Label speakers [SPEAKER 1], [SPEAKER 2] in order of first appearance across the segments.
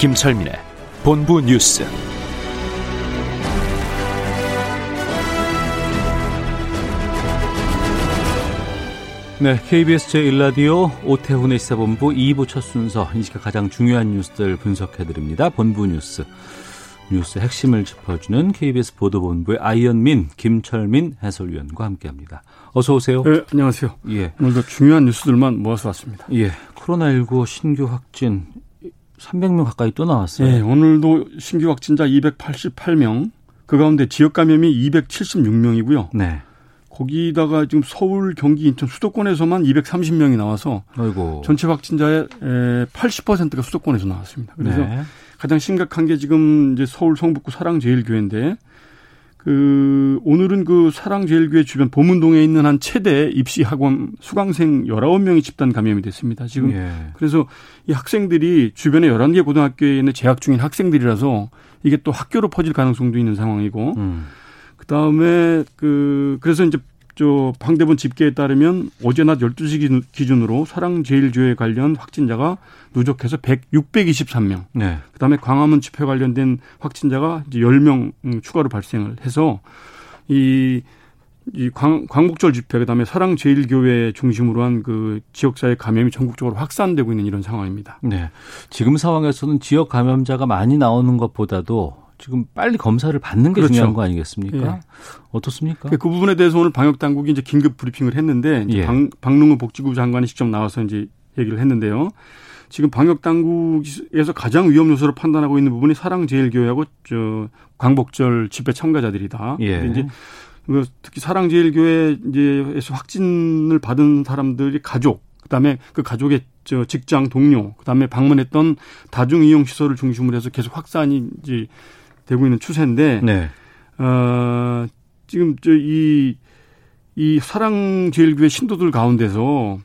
[SPEAKER 1] 김철민의 본부 뉴스. 네, KBS 제1라디오 오태훈의 시사본부 2부 첫 순서 이 시각 가장 중요한 뉴스들 분석해드립니다. 본부 뉴스. 뉴스 핵심을 짚어주는 KBS 보도본부의 아이언민, 김철민 해설위원과 함께합니다. 어서 오세요.
[SPEAKER 2] 네, 안녕하세요.
[SPEAKER 1] 예,
[SPEAKER 2] 오늘도 중요한 뉴스들만 모아서 왔습니다.
[SPEAKER 1] 예. 코로나19 신규 확진 300명 가까이 또 나왔어요.
[SPEAKER 2] 네, 오늘도 신규 확진자 288명, 그 가운데 지역 감염이 276명이고요.
[SPEAKER 1] 네.
[SPEAKER 2] 거기다가 지금 서울, 경기, 인천 수도권에서만 230명이 나와서
[SPEAKER 1] 아이고.
[SPEAKER 2] 전체 확진자의 80%가 수도권에서 나왔습니다. 그래서
[SPEAKER 1] 네.
[SPEAKER 2] 가장 심각한 게 지금 이제 서울 성북구 사랑제일교회인데 그 오늘은 그 사랑제일교회 주변 보문동에 있는 한 최대 입시 학원 수강생 19명이 집단 감염이 됐습니다. 지금
[SPEAKER 1] 예.
[SPEAKER 2] 그래서 이 학생들이 주변에 11개 고등학교에 있는 재학 중인 학생들이라서 이게 또 학교로 퍼질 가능성도 있는 상황이고
[SPEAKER 1] 음.
[SPEAKER 2] 그다음에 그 그래서 이제 저 방대본 집계에 따르면 어제 낮 12시 기준으로 사랑제일교회 관련 확진자가 누적해서 100, 623명.
[SPEAKER 1] 네.
[SPEAKER 2] 그다음에 광화문 집회 관련된 확진자가 이제 10명 음, 추가로 발생을 해서 이, 이 광, 광복절 집회 그다음에 사랑제일교회 중심으로 한 그 지역사회 감염이 전국적으로 확산되고 있는 이런 상황입니다.
[SPEAKER 1] 네. 지금 상황에서는 지역 감염자가 많이 나오는 것보다도 지금 빨리 검사를 받는 게
[SPEAKER 2] 그렇죠.
[SPEAKER 1] 중요한 거 아니겠습니까?
[SPEAKER 2] 예.
[SPEAKER 1] 어떻습니까?
[SPEAKER 2] 그 부분에 대해서 오늘 방역 당국이 이제 긴급 브리핑을 했는데 이제
[SPEAKER 1] 예.
[SPEAKER 2] 방, 박능우 복지부 장관이 직접 나와서 이제 얘기를 했는데요. 지금 방역 당국에서 가장 위험 요소로 판단하고 있는 부분이 사랑제일교회하고 저 광복절 집회 참가자들이다.
[SPEAKER 1] 예.
[SPEAKER 2] 이제 그 특히 사랑제일교회 이제에서 확진을 받은 사람들이 가족, 그다음에 그 가족의 저 직장 동료, 그다음에 방문했던 다중 이용 시설을 중심으로 해서 계속 확산이 이제 되고 있는 추세인데
[SPEAKER 1] 네.
[SPEAKER 2] 어, 지금 저이이 사랑제일교회 신도들 가운데서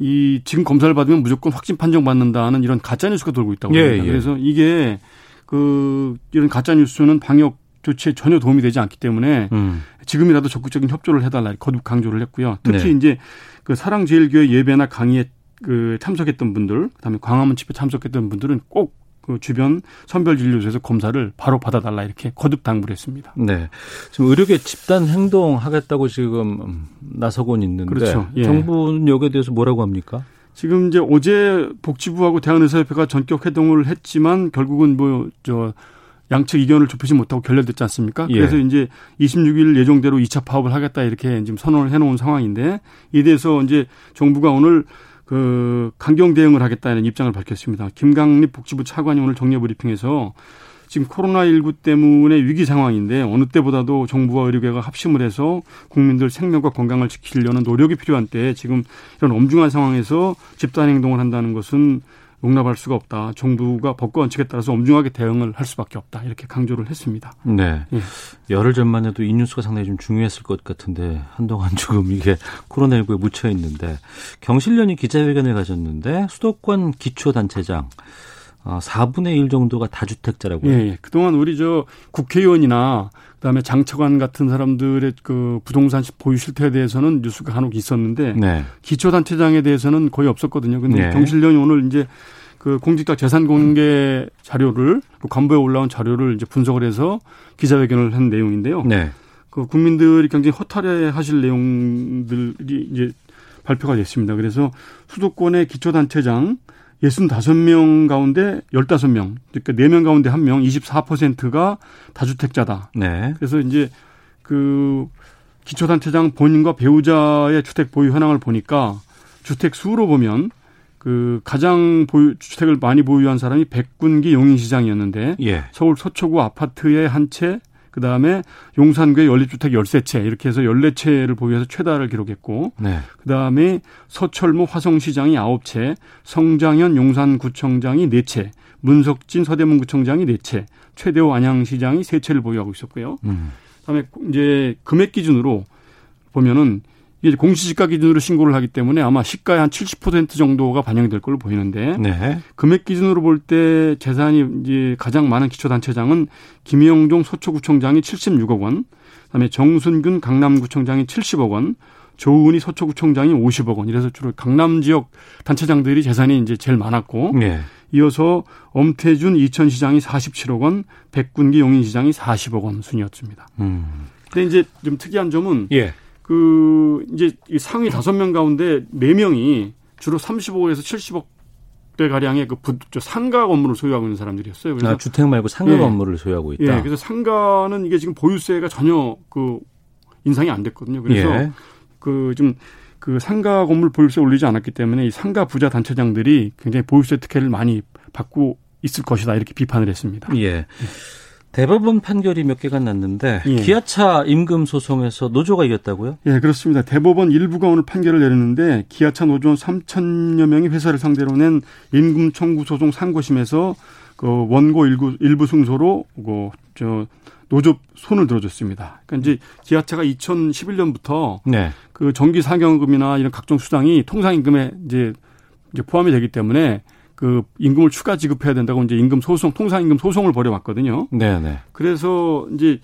[SPEAKER 2] 이 지금 검사를 받으면 무조건 확진 판정 받는다는 이런 가짜 뉴스가 돌고 있다고
[SPEAKER 1] 예,
[SPEAKER 2] 합니다.
[SPEAKER 1] 예.
[SPEAKER 2] 그래서 이게 그 이런 가짜 뉴스는 방역 조치에 전혀 도움이 되지 않기 때문에
[SPEAKER 1] 음.
[SPEAKER 2] 지금이라도 적극적인 협조를 해달라 거듭 강조를 했고요. 특히
[SPEAKER 1] 네.
[SPEAKER 2] 이제 그 사랑제일교회 예배나 강의에 그 참석했던 분들, 그다음에 광화문 집회 참석했던 분들은 꼭 그 주변 선별진료소에서 검사를 바로 받아달라 이렇게 거듭 당부를 했습니다.
[SPEAKER 1] 네. 지금 의료계 집단 행동하겠다고 지금 음, 나서곤 있는데
[SPEAKER 2] 그렇죠. 예.
[SPEAKER 1] 정부는 여기에 대해서 뭐라고 합니까?
[SPEAKER 2] 지금 이제 어제 복지부하고 대한의사협회가 전격 회동을 했지만 결국은 뭐 저 양측 의견을 좁히지 못하고 결렬됐지 않습니까?
[SPEAKER 1] 예.
[SPEAKER 2] 그래서 이제 26일 예정대로 2차 파업을 하겠다 이렇게 지금 선언을 해놓은 상황인데 이에 대해서 이제 정부가 오늘 그 강경 대응을 하겠다는 입장을 밝혔습니다. 김강립 복지부 차관이 오늘 정례 브리핑에서 지금 코로나19 때문에 위기 상황인데 어느 때보다도 정부와 의료계가 합심을 해서 국민들 생명과 건강을 지키려는 노력이 필요한 때에 지금 이런 엄중한 상황에서 집단 행동을 한다는 것은 용납할 수가 없다. 정부가 법과 원칙에 따라서 엄중하게 대응을 할 수밖에 없다. 이렇게 강조를 했습니다.
[SPEAKER 1] 네.
[SPEAKER 2] 예.
[SPEAKER 1] 열흘 전만 해도 이 뉴스가 상당히 좀 중요했을 것 같은데 한동안 조금 이게 코로나19에 묻혀 있는데 경실련이 기자회견을 가졌는데 수도권 기초단체장 어, 4분의 1 정도가 다주택자라고요.
[SPEAKER 2] 예, 예. 그동안 우리 저 국회의원이나 그다음에 장차관 같은 사람들의 그 부동산 보유 실태에 대해서는 뉴스가 간혹 있었는데
[SPEAKER 1] 네.
[SPEAKER 2] 기초단체장에 대해서는 거의 없었거든요. 근데
[SPEAKER 1] 네.
[SPEAKER 2] 경실련이 오늘 이제 그 공직자 재산 공개 자료를 그 간부에 올라온 자료를 이제 분석을 해서 기자회견을 한 내용인데요.
[SPEAKER 1] 네.
[SPEAKER 2] 그 국민들이 굉장히 허탈해 하실 내용들이 이제 발표가 됐습니다. 그래서 수도권의 기초단체장 65명 가운데 15명, 그러니까 4명 가운데 1명, 24%가 다주택자다.
[SPEAKER 1] 네.
[SPEAKER 2] 그래서 이제 그 기초단체장 본인과 배우자의 주택 보유 현황을 보니까 주택 수로 보면 그 가장 보유 주택을 많이 보유한 사람이 백군기 용인시장이었는데
[SPEAKER 1] 예.
[SPEAKER 2] 서울 서초구 아파트의 한 채, 그 다음에 용산구의 연립주택 13채 이렇게 해서 14채를 보유해서 최다를 기록했고
[SPEAKER 1] 네.
[SPEAKER 2] 그 다음에 서철모 화성시장이 9채, 성장현 용산구청장이 4채, 문석진 서대문구청장이 4채, 최대호 안양시장이 3채를 보유하고 있었고요.
[SPEAKER 1] 음.
[SPEAKER 2] 그다음에 이제 금액 기준으로 보면은 이게 공시지가 기준으로 신고를 하기 때문에 아마 시가의 한 70% 정도가 반영될 걸로 보이는데
[SPEAKER 1] 네.
[SPEAKER 2] 금액 기준으로 볼 때 재산이 이제 가장 많은 기초단체장은 김영종 서초구청장이 76억 원, 그다음에 정순균 강남구청장이 70억 원, 조은희 서초구청장이 50억 원. 이래서 주로 강남 지역 단체장들이 재산이 이제 제일 많았고
[SPEAKER 1] 네.
[SPEAKER 2] 이어서 엄태준 이천시장이 47억 원, 백군기 용인시장이 40억 원 순이었습니다.
[SPEAKER 1] 음.
[SPEAKER 2] 근데 이제 좀 특이한 점은
[SPEAKER 1] 예.
[SPEAKER 2] 그 이제 이 상위 다섯 명 가운데 네 명이 주로 35억에서 70억 대 가량의 그 부, 저 상가 건물을 소유하고 있는 사람들이었어요. 그래서
[SPEAKER 1] 아, 주택 말고 상가
[SPEAKER 2] 예.
[SPEAKER 1] 건물을 소유하고 있다.
[SPEAKER 2] 예, 그래서 상가는 이게 지금 보유세가 전혀 그 인상이 안 됐거든요. 그래서
[SPEAKER 1] 예.
[SPEAKER 2] 그좀 그 상가 건물 보유세 올리지 않았기 때문에 이 상가 부자 단체장들이 굉장히 보유세 특혜를 많이 받고 있을 것이다 이렇게 비판을 했습니다.
[SPEAKER 1] 예. 대법원 판결이 몇 개가 났는데
[SPEAKER 2] 예.
[SPEAKER 1] 기아차 임금 소송에서 노조가 이겼다고요?
[SPEAKER 2] 예, 그렇습니다. 대법원 일부가 오늘 판결을 내렸는데 기아차 노조원 3천여 명이 회사를 상대로 낸 임금 청구 소송 상고심에서 그 원고 일부, 일부 승소로 그저 노조 손을 들어줬습니다. 그러니까 이제 기아차가 2011년부터
[SPEAKER 1] 네.
[SPEAKER 2] 그 정기 상여금이나 이런 각종 수당이 통상 임금에 이제 이제 포함이 되기 때문에 그 임금을 추가 지급해야 된다고 이제 임금 소송, 통상 임금 소송을 벌여왔거든요.
[SPEAKER 1] 네, 네.
[SPEAKER 2] 그래서 이제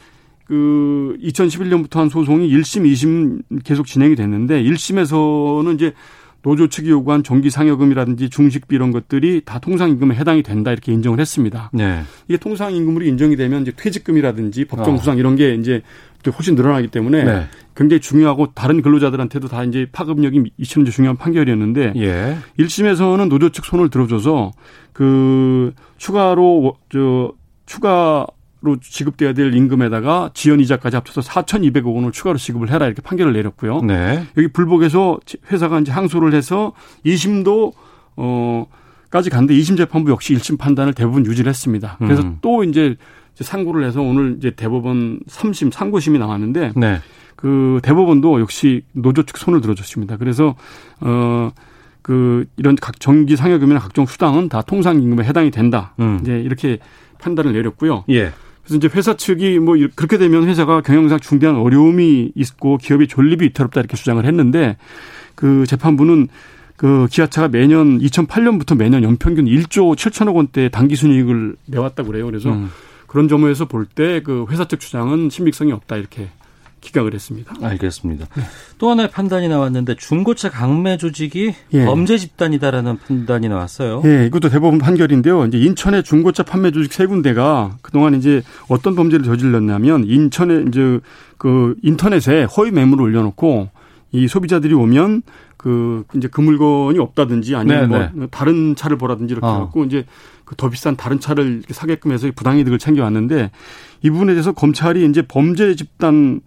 [SPEAKER 2] 그 2011년부터 한 소송이 1심, 2심 계속 진행이 됐는데 1심에서는 이제 노조 측이 요구한 정기 상여금이라든지 중식비 이런 것들이 다 통상 임금에 해당이 된다 이렇게 인정을 했습니다.
[SPEAKER 1] 네.
[SPEAKER 2] 이게 통상 임금으로 인정이 되면 이제 퇴직금이라든지 법정
[SPEAKER 1] 어.
[SPEAKER 2] 구상 이런 게 이제 또 훨씬 늘어나기 때문에
[SPEAKER 1] 네.
[SPEAKER 2] 굉장히 중요하고 다른 근로자들한테도 다 이제 파급력이 미치는 게 중요한 판결이었는데
[SPEAKER 1] 예.
[SPEAKER 2] 1심에서는 노조 측 손을 들어줘서 그 추가로 저 추가 로 지급돼야 될 임금에다가 지연 이자까지 합쳐서 4,200억 원을 추가로 지급을 해라 이렇게 판결을 내렸고요.
[SPEAKER 1] 네.
[SPEAKER 2] 여기 불복에서 회사가 이제 항소를 해서 2심도 어 까지 갔는데 2심 재판부 역시 1심 판단을 대부분 유지를 했습니다. 그래서
[SPEAKER 1] 음.
[SPEAKER 2] 또 이제 상고를 해서 오늘 이제 대법원 3심 상고심이 나왔는데
[SPEAKER 1] 네.
[SPEAKER 2] 그 대법원도 역시 노조 측 손을 들어줬습니다. 그래서 어 그 이런 각 정기 상여금이나 각종 수당은 다 통상 임금에 해당이 된다.
[SPEAKER 1] 음.
[SPEAKER 2] 이제 이렇게 판단을 내렸고요.
[SPEAKER 1] 예.
[SPEAKER 2] 그래서 이제 회사 측이 뭐 이- 그렇게 되면 회사가 경영상 중대한 어려움이 있고 기업의 존립이 위태롭다 이렇게 주장을 했는데 그 재판부는 그 기아차가 매년 2008년부터 매년 연평균 1조 7천억 원대 단기 순이익을 내왔다고 그래요. 그래서
[SPEAKER 1] 음.
[SPEAKER 2] 그런 점에서 볼 때 그 회사 측 주장은 신빙성이 없다 이렇게 기각을 했습니다.
[SPEAKER 1] 알겠습니다. 또 하나의 판단이 나왔는데 중고차 강매 조직이
[SPEAKER 2] 예.
[SPEAKER 1] 범죄 집단이다라는 판단이 나왔어요.
[SPEAKER 2] 예, 이것도 대법원 판결인데요. 이제 인천의 중고차 판매 조직 세 군데가 그동안 이제 어떤 범죄를 저질렀냐면 인천에 이제 그 인터넷에 허위 매물을 올려놓고 이 소비자들이 오면 그 이제 그 물건이 없다든지 아니면
[SPEAKER 1] 네,
[SPEAKER 2] 뭐 다른 차를 보라든지 이렇게
[SPEAKER 1] 어.
[SPEAKER 2] 해갖고 이제 그 더 비싼 다른 차를 사게끔 해서 부당이득을 챙겨왔는데 이 부분에 대해서 검찰이 이제 범죄 집단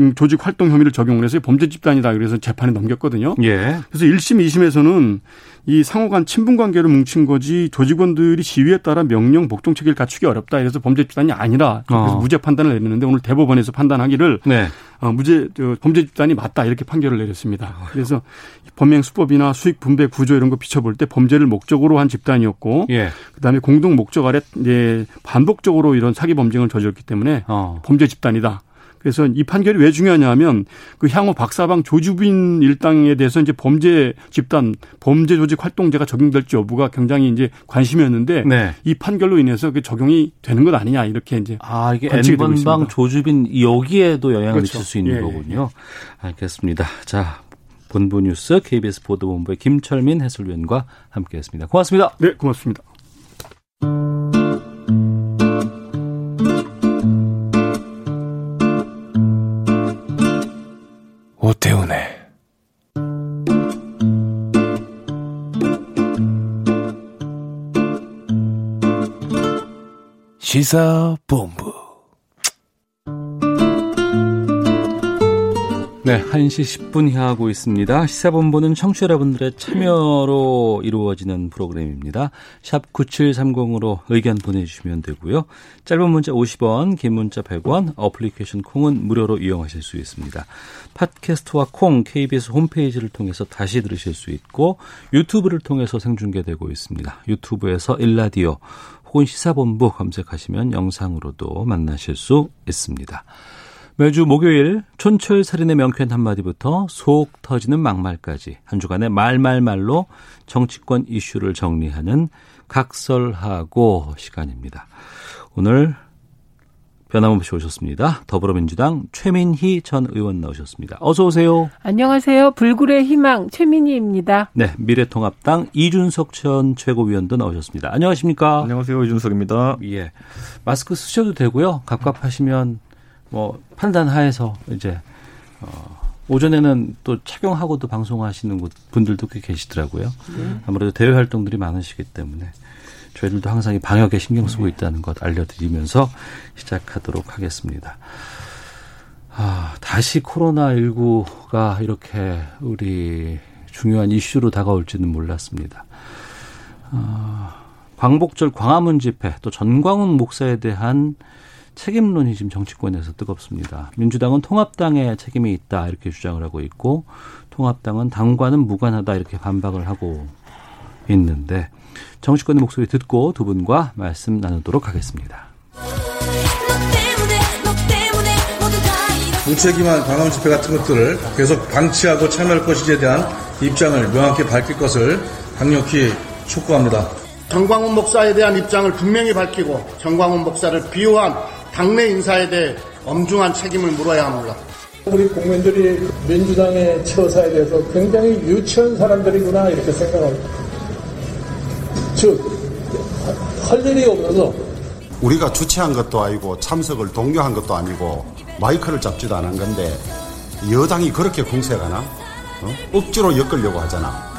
[SPEAKER 2] 음, 조직 활동 혐의를 적용을 해서 범죄 집단이다 그래서 재판에 넘겼거든요.
[SPEAKER 1] 예.
[SPEAKER 2] 그래서 1심, 2심에서는 이 상호 간 친분 관계로 뭉친 거지 조직원들이 지위에 따라 명령 복종 체계를 갖추기 어렵다. 이래서 범죄 집단이 아니라 그래서
[SPEAKER 1] 어.
[SPEAKER 2] 무죄 판단을 내렸는데 오늘 대법원에서 판단하기를
[SPEAKER 1] 네.
[SPEAKER 2] 어, 무죄 저, 범죄 집단이 맞다 이렇게 판결을 내렸습니다. 그래서 범행 수법이나 수익 분배 구조 이런 거 비춰볼 때 범죄를 목적으로 한 집단이었고
[SPEAKER 1] 예.
[SPEAKER 2] 그다음에 공동 목적 아래 이제 반복적으로 이런 사기 범죄를 저질렀기 때문에
[SPEAKER 1] 어.
[SPEAKER 2] 범죄 집단이다. 그래서 이 판결이 왜 중요하냐면 그 향후 박사방 조주빈 일당에 대해서 이제 범죄 집단, 범죄 조직 활동제가 적용될지 여부가 굉장히 이제 관심이었는데
[SPEAKER 1] 네.
[SPEAKER 2] 이 판결로 인해서 그 적용이 되는 것 아니냐 이렇게 이제
[SPEAKER 1] 아, 이게 N번방. 조주빈 여기에도 영향을
[SPEAKER 2] 그렇죠.
[SPEAKER 1] 미칠 수 있는
[SPEAKER 2] 예, 예,
[SPEAKER 1] 거군요. 알겠습니다. 자, 본부 뉴스 KBS 보도본부의 김철민 해설위원과 함께했습니다. 고맙습니다.
[SPEAKER 2] 네 고맙습니다.
[SPEAKER 3] 오태훈의 시사본부
[SPEAKER 1] 네, 1시 10분 향하고 있습니다. 시사본부는 청취자 여러분들의 참여로 이루어지는 프로그램입니다. 샵 9730으로 의견 보내주시면 되고요. 짧은 문자 50원, 긴 문자 100원, 어플리케이션 콩은 무료로 이용하실 수 있습니다. 팟캐스트와 콩, KBS 홈페이지를 통해서 다시 들으실 수 있고 유튜브를 통해서 생중계되고 있습니다. 유튜브에서 일라디오 혹은 시사본부 검색하시면 영상으로도 만나실 수 있습니다. 매주 목요일 촌철살인의 명쾌한 한마디부터 속 터지는 막말까지 한 주간의 말말말로 정치권 이슈를 정리하는 각설하고 시간입니다. 오늘 변함없이 오셨습니다. 더불어민주당 최민희 전 의원 나오셨습니다. 어서 오세요.
[SPEAKER 4] 안녕하세요. 불굴의 희망 최민희입니다.
[SPEAKER 1] 네, 미래통합당 이준석 전 최고위원도 나오셨습니다. 안녕하십니까?
[SPEAKER 5] 안녕하세요. 이준석입니다.
[SPEAKER 1] 예. 마스크 쓰셔도 되고요. 갑갑하시면 뭐 판단하에서 이제 어 오전에는 또 착용하고도 방송하시는 분들도 꽤 계시더라고요. 네. 아무래도 대외 활동들이 많으시기 때문에 저희들도 항상 이 방역에 신경 쓰고 있다는 것 알려드리면서 시작하도록 하겠습니다. 아, 다시 코로나19가 이렇게 우리 중요한 이슈로 다가올지는 몰랐습니다. 아, 광복절 광화문 집회 또 전광훈 목사에 대한 책임론이 지금 정치권에서 뜨겁습니다. 민주당은 통합당에 책임이 있다 이렇게 주장을 하고 있고 통합당은 당과는 무관하다 이렇게 반박을 하고 있는데 정치권의 목소리 듣고 두 분과 말씀 나누도록 하겠습니다.
[SPEAKER 6] 무책임한 광화문 집회 같은 것들을 계속 방치하고 참여할 것인지에 대한 입장을 명확히 밝힐 것을 강력히 촉구합니다.
[SPEAKER 7] 정광훈 목사에 대한 입장을 분명히 밝히고 정광훈 목사를 비호한 당내 인사에 대해 엄중한 책임을 물어야 합니다.
[SPEAKER 8] 우리 국민들이 민주당의 처사에 대해서 굉장히 유치한 사람들이구나 이렇게 생각합니다. 즉, 할 일이 없어서
[SPEAKER 9] 우리가 주최한 것도 아니고 참석을 독려한 것도 아니고 마이크를 잡지도 않은 건데 여당이 그렇게 공세가나? 어? 억지로 엮으려고 하잖아.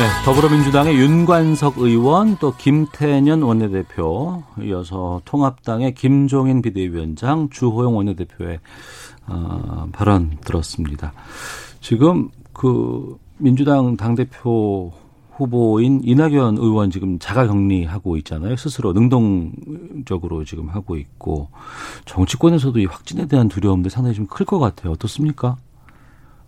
[SPEAKER 1] 네, 더불어민주당의 윤관석 의원 또 김태년 원내대표 이어서 통합당의 김종인 비대위원장 주호영 원내대표의 어, 발언 들었습니다. 지금 그 민주당 당대표 후보인 이낙연 의원 지금 자가 격리하고 있잖아요. 스스로 능동적으로 지금 하고 있고 정치권에서도 이 확진에 대한 두려움도 상당히 좀 클 것 같아요. 어떻습니까?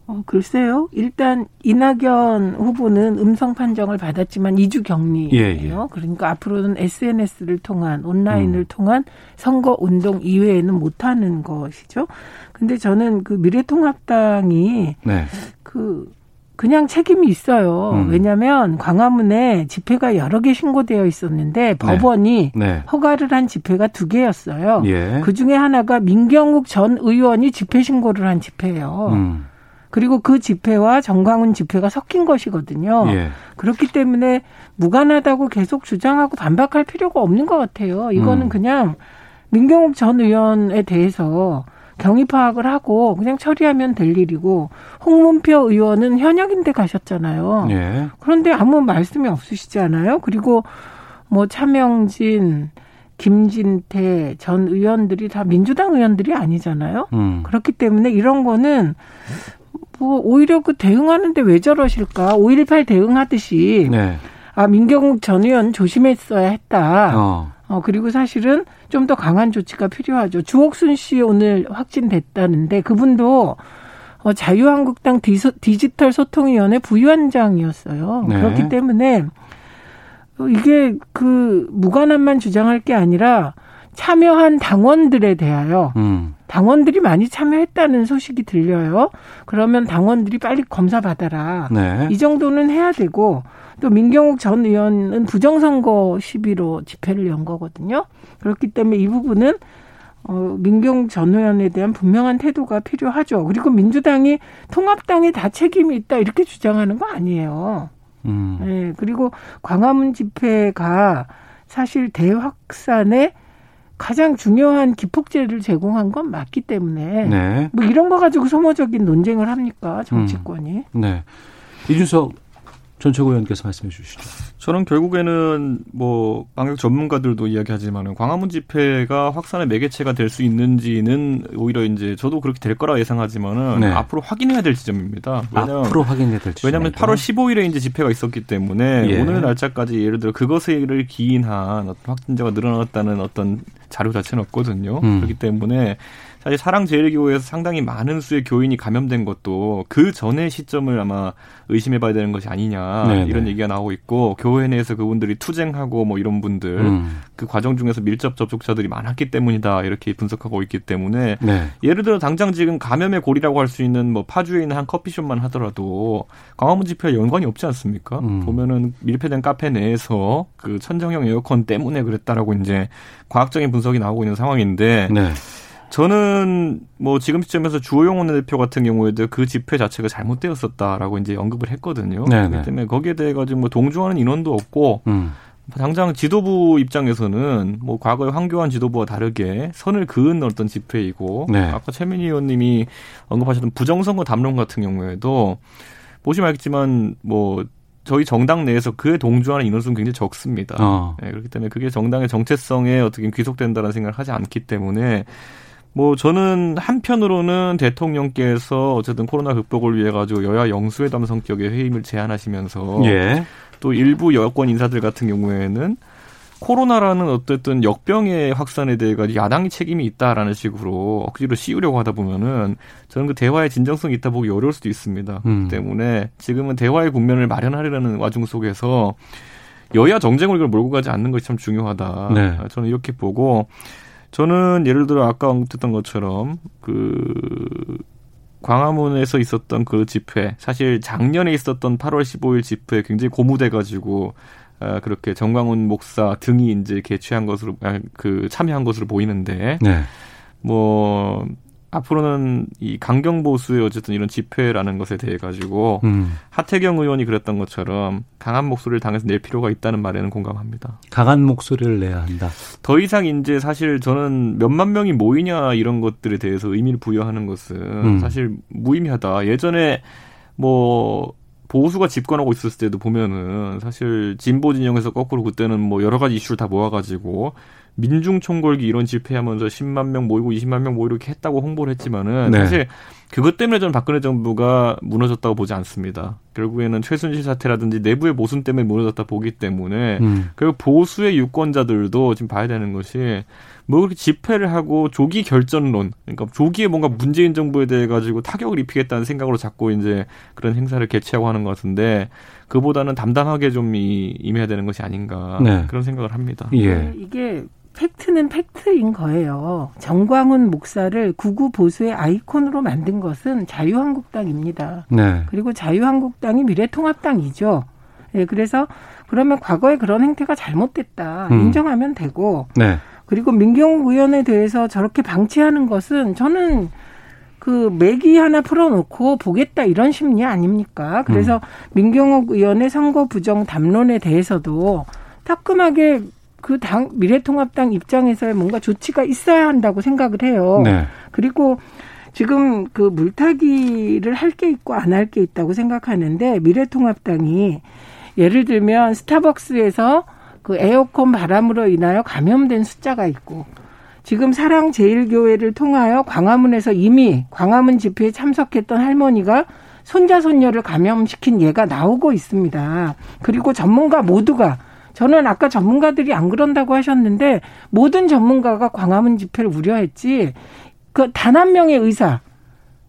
[SPEAKER 4] 어, 글쎄요. 일단 이낙연 후보는 음성 판정을 받았지만 2주 격리예요. 예, 예. 그러니까 앞으로는 SNS를 통한 온라인을 음. 통한 선거 운동 이외에는 못 하는 것이죠. 근데 저는 그 미래통합당이 네. 그 그냥 책임이 있어요. 음. 왜냐하면 광화문에 집회가 여러 개 신고되어 있었는데 네. 법원이 네. 허가를 한 집회가 두 개였어요. 예. 그 중에 하나가 민경욱 전 의원이 집회 신고를 한 집회예요. 음. 그리고 그 집회와 정광훈 집회가 섞인 것이거든요. 예. 그렇기 때문에 무관하다고 계속 주장하고 반박할 필요가 없는 것 같아요. 이거는 음. 그냥 민경욱 전 의원에 대해서 경위 파악을 하고 그냥 처리하면 될 일이고 홍문표 의원은 현역인데 가셨잖아요. 예. 그런데 아무 말씀이 없으시잖아요. 그리고 뭐 차명진 김진태 전 의원들이 다 민주당 의원들이 아니잖아요. 음. 그렇기 때문에 이런 거는 뭐 오히려 그 대응하는데 왜 저러실까? 5.18 대응하듯이 네. 아 민경욱 전 의원 조심했어야 했다. 어. 어 그리고 사실은 좀 더 강한 조치가 필요하죠. 주옥순 씨 오늘 확진됐다는데 그분도 어, 자유한국당 디지털 소통위원회 부위원장이었어요. 네. 그렇기 때문에 이게 그 무관함만 주장할 게 아니라 참여한 당원들에 대하여 음. 당원들이 많이 참여했다는 소식이 들려요. 그러면 당원들이 빨리 검사 받아라. 네. 이 정도는 해야 되고 또 민경욱 전 의원은 부정선거 시비로 집회를 연 거거든요. 그렇기 때문에 이 부분은 어, 민경 전 의원에 대한 분명한 태도가 필요하죠. 그리고 민주당이 통합당에 다 책임이 있다 이렇게 주장하는 거 아니에요. 음. 네, 그리고 광화문 집회가 사실 대확산에 가장 중요한 기폭제를 제공한 건 맞기 때문에 네. 뭐 이런 거 가지고 소모적인 논쟁을 합니까 정치권이?
[SPEAKER 1] 음. 네. 이준석 전철 의원께서 말씀해 주시죠.
[SPEAKER 5] 저는 결국에는 뭐 방역 전문가들도 이야기하지만 광화문 집회가 확산의 매개체가 될 수 있는지는 오히려 이제 저도 그렇게 될 거라 예상하지만은 네. 앞으로 확인해야 될 지점입니다.
[SPEAKER 1] 왜냐면 앞으로 확인해야 될 지점.
[SPEAKER 5] 왜냐하면 8월 15일에 이제 집회가 있었기 때문에 예. 오늘 날짜까지 예를 들어 그것을 기인한 어떤 확진자가 늘어났다는 어떤 자료 자체는 없거든요. 음. 그렇기 때문에 사실 사랑제일교회에서 상당히 많은 수의 교인이 감염된 것도 그 전의 시점을 아마 의심해봐야 되는 것이 아니냐 네네. 이런 네. 얘기가 나오고 있고 교회 내에서 그분들이 투쟁하고 뭐 이런 분들 음. 그 과정 중에서 밀접 접촉자들이 많았기 때문이다 이렇게 분석하고 있기 때문에 네. 예를 들어 당장 지금 감염의 고리라고 할 수 있는 뭐 파주에 있는 한 커피숍만 하더라도 광화문 집회와 연관이 없지 않습니까? 음. 보면은 밀폐된 카페 내에서 그 천정형 에어컨 때문에 그랬다라고 이제 과학적인 분석이 나오고 있는 상황인데. 네. 저는 뭐 지금 시점에서 주호영 원내대표 같은 경우에도 그 집회 자체가 잘못되었었다라고 이제 언급을 했거든요. 네네. 그렇기 때문에 거기에 대해 가지고 뭐 동조하는 인원도 없고 음. 당장 지도부 입장에서는 뭐 과거의 황교안 지도부와 다르게 선을 그은 어떤 집회이고 네. 아까 최민희 의원님이 언급하셨던 부정선거 담론 같은 경우에도 보시면 알겠지만 뭐 저희 정당 내에서 그에 동조하는 인원수는 굉장히 적습니다. 어. 네, 그렇기 때문에 그게 정당의 정체성에 어떻게 귀속된다는 생각을 하지 않기 때문에 뭐 저는 한편으로는 대통령께서 어쨌든 코로나 극복을 위해 가지고 여야 영수회담 성격의 회의를 제안하시면서 예. 또 일부 여권 인사들 같은 경우에는 코로나라는 어쨌든 역병의 확산에 대해 가지고 야당이 책임이 있다라는 식으로 억지로 씌우려고 하다 보면은 저는 그 대화의 진정성이 있다 보기 어려울 수도 있습니다. 음. 때문에 지금은 대화의 국면을 마련하려는 와중 속에서 여야 정쟁을 몰고 가지 않는 것이 참 중요하다. 네. 저는 이렇게 보고 저는 예를 들어 아까 언급했던 것처럼 그 광화문에서 있었던 그 집회 사실 작년에 있었던 8월 15일 집회 굉장히 고무돼 가지고 아, 그렇게 정광훈 목사 등이 이제 개최한 것으로 아, 그 참여한 것으로 보이는데 네. 뭐 앞으로는 이 강경 보수의 어쨌든 이런 집회라는 것에 대해 가지고 음. 하태경 의원이 그랬던 것처럼 강한 목소리를 당해서 낼 필요가 있다는 말에는 공감합니다.
[SPEAKER 1] 강한 목소리를 내야 한다.
[SPEAKER 5] 더 이상 이제 사실 저는 몇만 명이 모이냐 이런 것들에 대해서 의미를 부여하는 것은 음. 사실 무의미하다. 예전에 뭐 보수가 집권하고 있었을 때도 보면은 사실 진보 진영에서 거꾸로 그때는 뭐 여러 가지 이슈를 다 모아가지고 민중 총궐기 이런 집회하면서 10만 명 모이고 20만 명 모이고 이렇게 했다고 홍보를 했지만은 네. 사실 그것 때문에 저는 박근혜 정부가 무너졌다고 보지 않습니다. 결국에는 최순실 사태라든지 내부의 모순 때문에 무너졌다 보기 때문에 음. 그리고 보수의 유권자들도 지금 봐야 되는 것이 뭐 그렇게 집회를 하고 조기 결전론 그러니까 조기에 뭔가 문재인 정부에 대해 가지고 타격을 입히겠다는 생각으로 자꾸 이제 그런 행사를 개최하고 하는 것 같은데 그보다는 담담하게 좀 임해야 되는 것이 아닌가 네. 그런 생각을 합니다.
[SPEAKER 4] 예. 네, 이게 팩트는 팩트인 거예요. 정광훈 목사를 구구 보수의 아이콘으로 만든 것은 자유한국당입니다. 네. 그리고 자유한국당이 미래통합당이죠. 예, 그래서 그러면 과거에 그런 행태가 잘못됐다 음. 인정하면 되고, 네. 그리고 민경욱 의원에 대해서 저렇게 방치하는 것은 저는 그 맥이 하나 풀어놓고 보겠다 이런 심리 아닙니까? 그래서 음. 민경욱 의원의 선거 부정 담론에 대해서도 따끔하게 그 당 미래통합당 입장에서의 뭔가 조치가 있어야 한다고 생각을 해요. 네. 그리고 지금 그 물타기를 할 게 있고 안 할 게 있다고 생각하는데 미래통합당이 예를 들면 스타벅스에서 그 에어컨 바람으로 인하여 감염된 숫자가 있고 지금 사랑제일교회를 통하여 광화문에서 이미 광화문 집회에 참석했던 할머니가 손자 손녀를 감염시킨 예가 나오고 있습니다. 그리고 전문가 모두가 저는 아까 전문가들이 안 그런다고 하셨는데 모든 전문가가 광화문 집회를 우려했지 그 단 한 명의 의사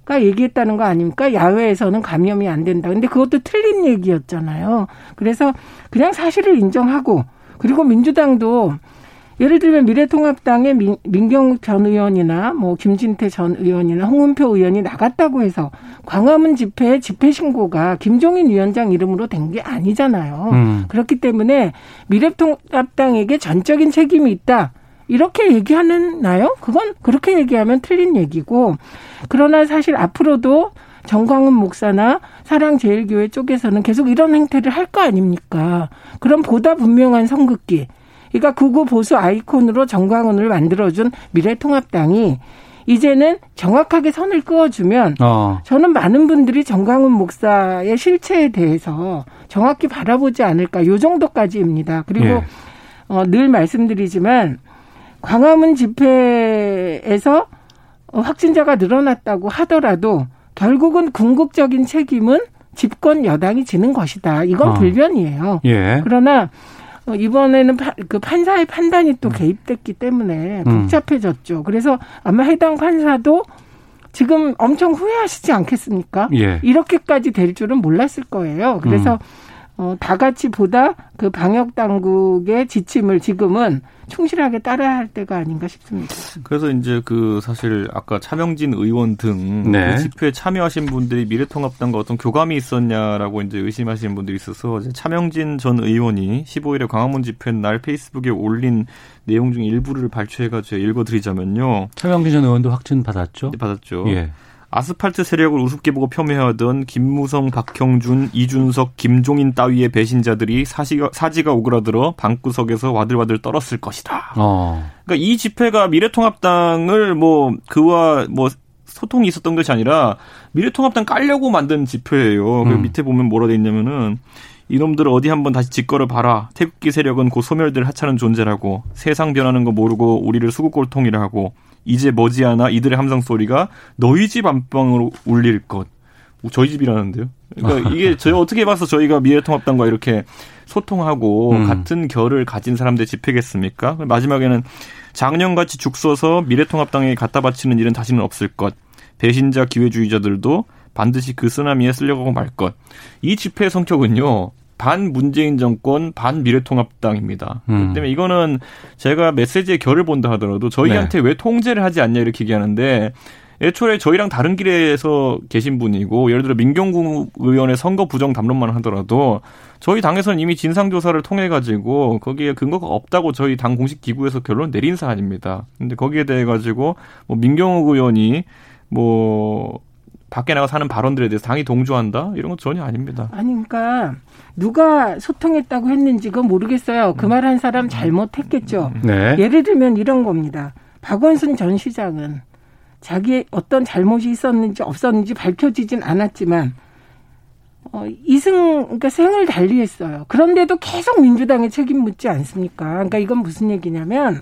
[SPEAKER 4] 가 얘기했다는 거 아닙니까? 야외에서는 감염이 안 된다. 근데 그것도 틀린 얘기였잖아요. 그래서 그냥 사실을 인정하고 그리고 민주당도 예를 들면 미래통합당의 민, 민경욱 전 의원이나 뭐 김진태 전 의원이나 홍은표 의원이 나갔다고 해서 광화문 집회 집회 신고가 김종인 위원장 이름으로 된 게 아니잖아요. 음. 그렇기 때문에 미래통합당에게 전적인 책임이 있다. 이렇게 얘기하나요? 그건 그렇게 얘기하면 틀린 얘기고 그러나 사실 앞으로도 정광훈 목사나 사랑제일교회 쪽에서는 계속 이런 행태를 할 거 아닙니까? 그럼 보다 분명한 선긋기 그러니까 극우 보수 아이콘으로 정광훈을 만들어준 미래통합당이 이제는 정확하게 선을 그어주면 어. 저는 많은 분들이 정강훈 목사의 실체에 대해서 정확히 바라보지 않을까 요 정도까지입니다. 그리고 예. 어, 늘 말씀드리지만 광화문 집회에서 확진자가 늘어났다고 하더라도 결국은 궁극적인 책임은 집권 여당이 지는 것이다. 이건 어. 불변이에요. 예. 그러나 어, 이번에는 파, 그 판사의 판단이 또 음. 개입됐기 때문에 음. 복잡해졌죠. 그래서 아마 해당 판사도 지금 엄청 후회하시지 않겠습니까? 예. 이렇게까지 될 줄은 몰랐을 거예요. 그래서 음. 어, 다 같이 보다 그 방역 당국의 지침을 지금은 충실하게 따라야 할 때가 아닌가 싶습니다.
[SPEAKER 5] 그래서 이제 그 사실 아까 차명진 의원 등 네. 그 집회에 참여하신 분들이 미래통합당과 어떤 교감이 있었냐라고 이제 의심하시는 분들이 있어서 차명진 전 의원이 15일에 광화문 집회 날 페이스북에 올린 내용 중 일부를 발췌해가 지고 읽어드리자면요.
[SPEAKER 1] 차명진 전 의원도 확진 받았죠?
[SPEAKER 5] 네, 받았죠. 예. 아스팔트 세력을 우습게 보고 겸해하던 김무성, 박형준, 이준석, 김종인 따위의 배신자들이 사시가, 사지가 오그라들어 방구석에서 와들와들 떨었을 것이다. 어. 그러니까 이 집회가 미래통합당을 뭐 그와 뭐 소통이 있었던 것이 아니라 미래통합당 깔려고 만든 집회예요. 그 음. 그 밑에 보면 뭐라 돼 있냐면은 이놈들 어디 한번 다시 짓거려 봐라. 태극기 세력은 곧 소멸될 하찮은 존재라고 세상 변하는 거 모르고 우리를 수국골통이라 하고 이제 머지않아 이들의 함성 소리가 너희 집 안방으로 울릴 것. 저희 집이라는데요. 그러니까 이게 저희 어떻게 봐서 저희가 미래통합당과 이렇게 소통하고 음. 같은 결을 가진 사람들 집회겠습니까? 마지막에는 작년같이 죽 써서 미래통합당에 갖다 바치는 일은 다시는 없을 것. 배신자 기회주의자들도 반드시 그 쓰나미에 쓸려가고 말 것. 이 집회의 성격은요. 반 문재인 정권, 반 미래통합당입니다. 음. 그렇기 때문에 이거는 제가 메시지의 결을 본다 하더라도 저희한테 네. 왜 통제를 하지 않냐 이렇게 얘기하는데 애초에 저희랑 다른 길에서 계신 분이고 예를 들어 민경구 의원의 선거 부정 담론만 하더라도 저희 당에서는 이미 진상조사를 통해 가지고 거기에 근거가 없다고 저희 당 공식 기구에서 결론 내린 사안입니다. 근데 거기에 대해 가지고 뭐 민경욱 의원이 뭐 밖에 나가 사는 발언들에 대해서 당이 동조한다 이런 건 전혀 아닙니다.
[SPEAKER 4] 아니 그러니까 누가 소통했다고 했는지 그건 모르겠어요. 그 말 한 사람 잘못했겠죠. 네. 예를 들면 이런 겁니다. 박원순 전 시장은 자기의 어떤 잘못이 있었는지 없었는지 밝혀지진 않았지만 어, 이승 그러니까 생을 달리했어요. 그런데도 계속 민주당에 책임 묻지 않습니까? 그러니까 이건 무슨 얘기냐면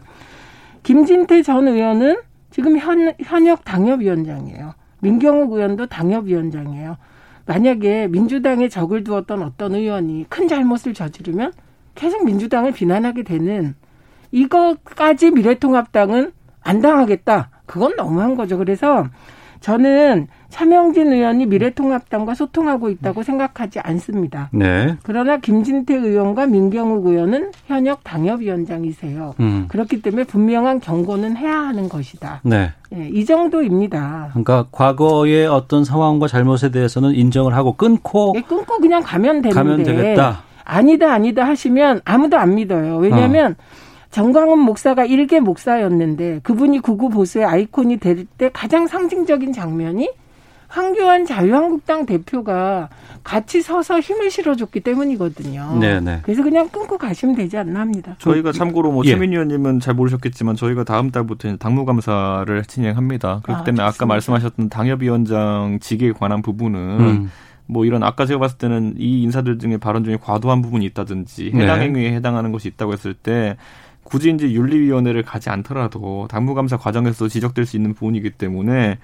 [SPEAKER 4] 김진태 전 의원은 지금 현, 현역 당협위원장이에요. 민경욱 의원도 당협위원장이에요. 만약에 민주당에 적을 두었던 어떤 의원이 큰 잘못을 저지르면 계속 민주당을 비난하게 되는 이것까지 미래통합당은 안 당하겠다. 그건 너무한 거죠. 그래서 저는 차명진 의원이 미래통합당과 소통하고 있다고 생각하지 않습니다. 네. 그러나 김진태 의원과 민경욱 의원은 현역 당협위원장이세요. 음. 그렇기 때문에 분명한 경고는 해야 하는 것이다. 네. 네. 이 정도입니다.
[SPEAKER 1] 그러니까 과거의 어떤 상황과 잘못에 대해서는 인정을 하고 끊고
[SPEAKER 4] 네, 끊고 그냥 가면 되는데
[SPEAKER 1] 가면 되겠다.
[SPEAKER 4] 아니다 아니다 하시면 아무도 안 믿어요. 왜냐하면 어. 정광훈 목사가 일개 목사였는데 그분이 구구 보수의 아이콘이 될 때 가장 상징적인 장면이 황교안 자유한국당 대표가 같이 서서 힘을 실어줬기 때문이거든요. 네네. 네. 그래서 그냥 끊고 가시면 되지 않나 합니다.
[SPEAKER 5] 저희가 참고로 뭐 예. 최민 의원님은 잘 모르셨겠지만 저희가 다음 달부터 당무감사를 진행합니다. 그렇기 아, 때문에 좋습니다. 아까 말씀하셨던 당협위원장 직에 관한 부분은 음. 뭐 이런 아까 제가 봤을 때는 이 인사들 중에 발언 중에 과도한 부분이 있다든지 해당 네. 행위에 해당하는 것이 있다고 했을 때 굳이 이제 윤리위원회를 가지 않더라도 당무감사 과정에서 지적될 수 있는 부분이기 때문에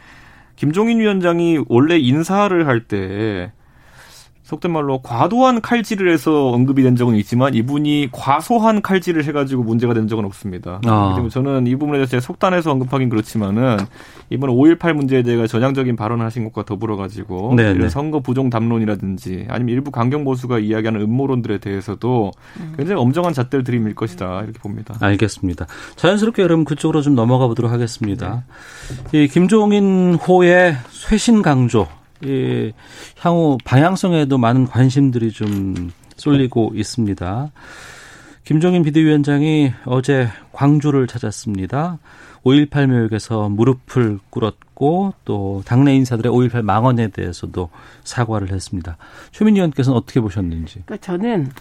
[SPEAKER 5] 김종인 위원장이 원래 인사를 할 때 속된 말로 과도한 칼질을 해서 언급이 된 적은 있지만 이분이 과소한 칼질을 해가지고 문제가 된 적은 없습니다. 아. 저는 이 부분에 대해서 속단해서 언급하긴 그렇지만은 이번 5.18 문제에 대해 전향적인 발언을 하신 것과 더불어가지고 네, 이런 네. 선거 부정 담론이라든지 아니면 일부 강경 보수가 이야기하는 음모론들에 대해서도 음. 굉장히 엄정한 잣대를 들이밀 것이다 이렇게 봅니다.
[SPEAKER 1] 알겠습니다. 자연스럽게 여러분 그쪽으로 좀 넘어가 보도록 하겠습니다. 네. 이 김종인 호의 쇄신 강조 예, 향후 방향성에도 많은 관심들이 좀 쏠리고 있습니다. 김종인 비대위원장이 어제 광주를 찾았습니다. 5.18 묘역에서 무릎을 꿇었고 또 당내 인사들의 5.18 망언에 대해서도 사과를 했습니다. 최민 의원께서는 어떻게 보셨는지?
[SPEAKER 4] 그러니까 저는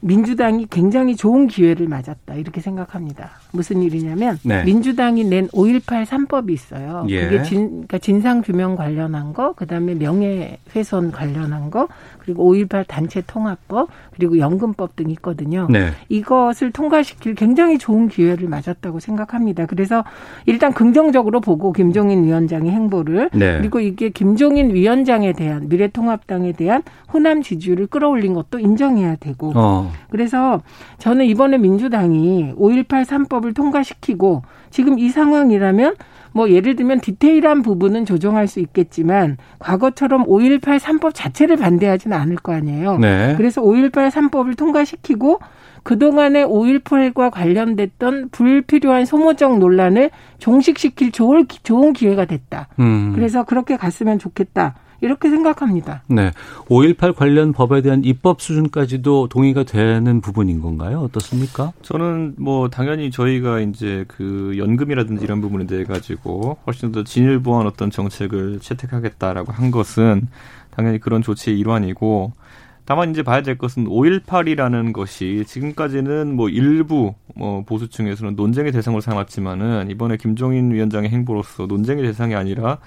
[SPEAKER 4] 민주당이 굉장히 좋은 기회를 맞았다 이렇게 생각합니다. 무슨 일이냐면 네. 민주당이 낸 5.18 3법이 있어요. 예. 그게 진, 그러니까 진상 규명 관련한 거, 그다음에 명예훼손 관련한 거, 그리고 5.18 단체 통합법, 그리고 연금법 등이 있거든요. 네. 이것을 통과시킬 굉장히 좋은 기회를 맞았다고 생각합니다. 그래서 일단 긍정적으로 보고 김종인 위원장의 행보를 네. 그리고 이게 김종인 위원장에 대한 미래통합당에 대한 호남 지지율을 끌어올린 것도 인정해야 되고 어. 그래서 저는 이번에 민주당이 5.18 3법을 통과시키고 지금 이 상황이라면 뭐 예를 들면 디테일한 부분은 조정할 수 있겠지만 과거처럼 5.18 3법 자체를 반대하지는 않을 거 아니에요. 네. 그래서 5.18 3법을 통과시키고 그동안의 5.18과 관련됐던 불필요한 소모적 논란을 종식시킬 좋은, 좋은 기회가 됐다. 음. 그래서 그렇게 갔으면 좋겠다. 이렇게 생각합니다.
[SPEAKER 1] 네. 5.18 관련 법에 대한 입법 수준까지도 동의가 되는 부분인 건가요? 어떻습니까?
[SPEAKER 5] 저는 뭐 당연히 저희가 이제 그 연금이라든지 이런 부분에 대해 가지고 훨씬 더 진일보한 어떤 정책을 채택하겠다라고 한 것은 당연히 그런 조치의 일환이고 다만 이제 봐야 될 것은 5.18이라는 것이 지금까지는 뭐 일부 뭐 보수층에서는 논쟁의 대상으로 삼았지만은 이번에 김종인 위원장의 행보로서 논쟁의 대상이 아니라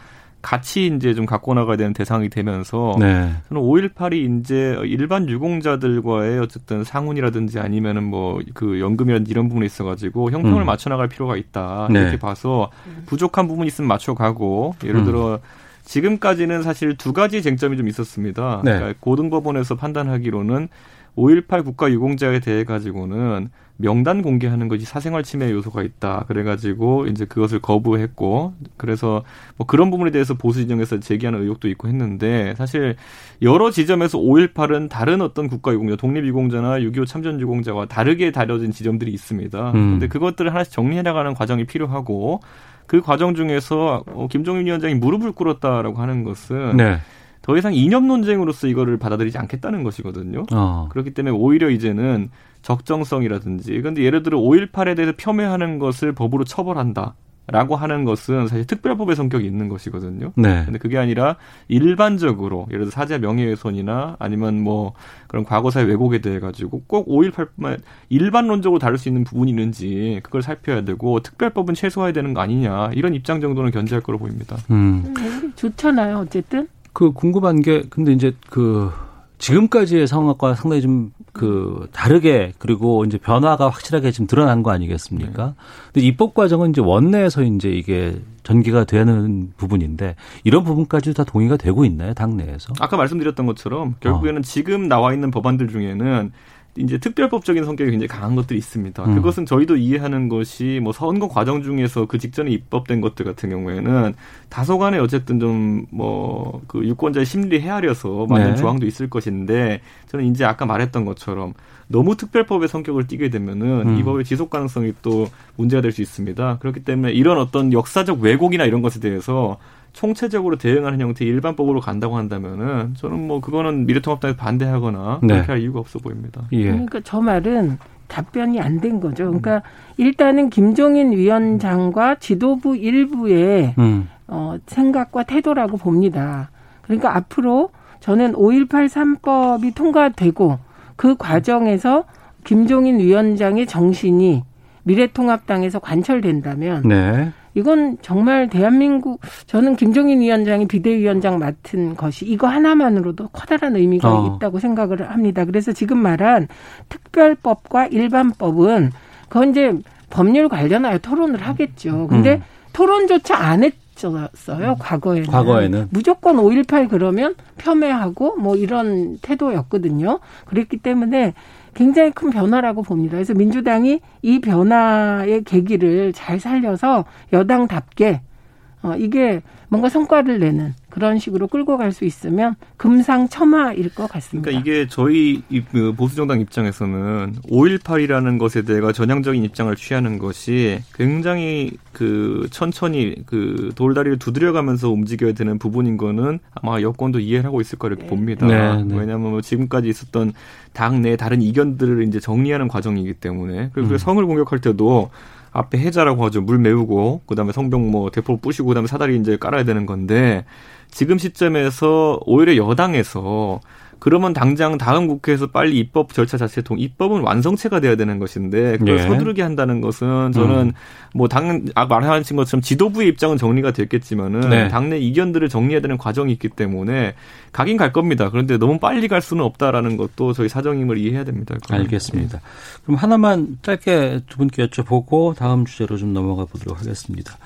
[SPEAKER 5] 같이 이제 좀 갖고 나가야 되는 대상이 되면서 네. 저는 5.18이 이제 일반 유공자들과의 어쨌든 상훈이라든지 아니면은 뭐 그 연금이라든지 이런 부분에 있어가지고 형평을 음. 맞춰 나갈 필요가 있다 네. 이렇게 봐서 부족한 부분이 있으면 맞춰가고 예를 음. 들어 음. 지금까지는 사실 두 가지 쟁점이 좀 있었습니다. 네. 그러니까 고등법원에서 판단하기로는 5.18 국가유공자에 대해 가지고는 명단 공개하는 것이 사생활 침해 요소가 있다. 그래가지고 이제 그것을 거부했고 그래서 뭐 그런 부분에 대해서 보수 진영에서 제기하는 의혹도 있고 했는데 사실 여러 지점에서 5.18은 다른 어떤 국가유공자, 독립유공자나 6.25 참전유공자와 다르게 다뤄진 지점들이 있습니다. 음. 근데 그것들을 하나씩 정리해 나가는 과정이 필요하고 그 과정 중에서 어, 김종인 위원장이 무릎을 꿇었다라고 하는 것은 네. 더 이상 이념 논쟁으로서 이거를 받아들이지 않겠다는 것이거든요. 어. 그렇기 때문에 오히려 이제는 적정성이라든지 근데 예를 들어 5.18에 대해서 폄훼하는 것을 법으로 처벌한다. 라고 하는 것은 사실 특별법의 성격이 있는 것이거든요. 네. 근데 그게 아니라 일반적으로 예를 들어 사자 명예훼손이나 아니면 뭐 그런 과거사의 왜곡에 대해 가지고 꼭 5.18만 일반론적으로 다룰 수 있는 부분이 있는지 그걸 살펴야 되고 특별법은 최소화해야 되는 거 아니냐 이런 입장 정도는 견제할 거로 보입니다.
[SPEAKER 4] 음. 음 좋잖아요. 어쨌든
[SPEAKER 1] 그 궁금한 게 근데 이제 그 지금까지의 상황과 상당히 좀 그 다르게 그리고 이제 변화가 확실하게 지금 드러난 거 아니겠습니까? 네. 근데 입법 과정은 이제 원내에서 이제 이게 전개가 되는 부분인데 이런 부분까지도 다 동의가 되고 있나요, 당내에서?
[SPEAKER 5] 아까 말씀드렸던 것처럼 결국에는 어. 지금 나와 있는 법안들 중에는 이제 특별법적인 성격이 굉장히 강한 것들이 있습니다. 음. 그것은 저희도 이해하는 것이 뭐 선거 과정 중에서 그 직전에 입법된 것들 같은 경우에는 다소간에 어쨌든 좀 뭐 그 유권자의 심리 헤아려서 만든 네. 조항도 있을 것인데 저는 이제 아까 말했던 것처럼 너무 특별법의 성격을 띠게 되면은 음. 이 법의 지속 가능성이 또 문제가 될 수 있습니다. 그렇기 때문에 이런 어떤 역사적 왜곡이나 이런 것에 대해서 총체적으로 대응하는 형태의 일반법으로 간다고 한다면은 저는 뭐 그거는 미래통합당에 반대하거나 네. 그렇게 할 이유가 없어 보입니다.
[SPEAKER 4] 예. 그러니까 저 말은 답변이 안 된 거죠. 그러니까 일단은 김종인 위원장과 지도부 일부의 음. 어, 생각과 태도라고 봅니다. 그러니까 앞으로 저는 5.18 3법이 통과되고 그 과정에서 김종인 위원장의 정신이 미래통합당에서 관철된다면 네. 이건 정말 대한민국 저는 김종인 위원장이 비대위원장 맡은 것이 이거 하나만으로도 커다란 의미가 어. 있다고 생각을 합니다. 그래서 지금 말한 특별법과 일반법은 그건 이제 법률 관련하여 토론을 하겠죠. 근데 음. 토론조차 안 했었어요, 과거에는.
[SPEAKER 1] 과거에는.
[SPEAKER 4] 무조건 5.18 그러면 폄훼하고 뭐 이런 태도였거든요. 그랬기 때문에 굉장히 큰 변화라고 봅니다. 그래서 민주당이 이 변화의 계기를 잘 살려서 여당답게 어, 이게 뭔가 성과를 내는 그런 식으로 끌고 갈 수 있으면 금상첨화일 것 같습니다.
[SPEAKER 5] 그러니까 이게 저희 그 보수정당 입장에서는 5.18이라는 것에 대해 전향적인 입장을 취하는 것이 굉장히 그 천천히 그 돌다리를 두드려가면서 움직여야 되는 부분인 거는 아마 여권도 이해를 하고 있을 거라고 네. 봅니다. 네, 네. 왜냐하면 뭐 지금까지 있었던 당내 다른 이견들을 이제 정리하는 과정이기 때문에 그리고 음. 성을 공격할 때도 앞에 해자라고 하죠. 물 메우고 그다음에 성병 뭐 대포 부시고 그다음에 사다리 이제 깔아야 되는 건데 지금 시점에서 오히려 여당에서 그러면 당장 다음 국회에서 빨리 입법 절차 자체 통 입법은 완성체가 돼야 되는 것인데 그걸 예. 서두르게 한다는 것은 저는 음. 뭐당 아, 말하신 것처럼 지도부의 입장은 정리가 됐겠지만은 네. 당내 이견들을 정리해야 되는 과정이 있기 때문에 가긴 갈 겁니다. 그런데 너무 빨리 갈 수는 없다라는 것도 저희 사정임을 이해해야 됩니다.
[SPEAKER 1] 그건. 알겠습니다. 그럼 하나만 짧게 두 분께 여쭤보고 다음 주제로 좀 넘어가 보도록 하겠습니다.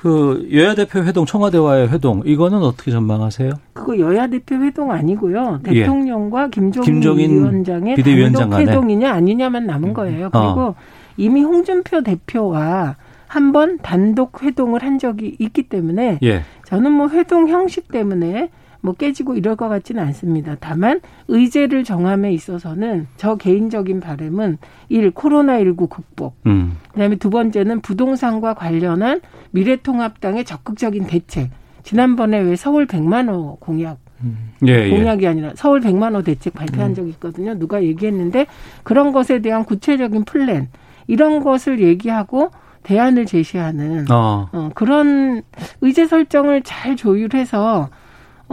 [SPEAKER 1] 그 여야 대표 회동 청와대와의 회동 이거는 어떻게 전망하세요?
[SPEAKER 4] 그거 여야 대표 회동 아니고요. 예. 대통령과 예. 김종인, 김종인 위원장의 비대위원장 단독 회동이냐 아니냐만 남은 거예요. 그리고 어. 이미 홍준표 대표와 한번 단독 회동을 한 적이 있기 때문에 예. 저는 뭐 회동 형식 때문에 뭐 깨지고 이럴 것 같지는 않습니다. 다만 의제를 정함에 있어서는 저 개인적인 바램은 일 코로나 19 극복. 음. 그다음에 두 번째는 부동산과 관련한 미래통합당의 적극적인 대책. 지난번에 왜 서울 100만 호 공약 음. 예, 예. 공약이 예. 아니라 서울 100만 호 대책 발표한 음. 적이 있거든요. 누가 얘기했는데 그런 것에 대한 구체적인 플랜 이런 것을 얘기하고 대안을 제시하는 어. 어, 그런 의제 설정을 잘 조율해서 어,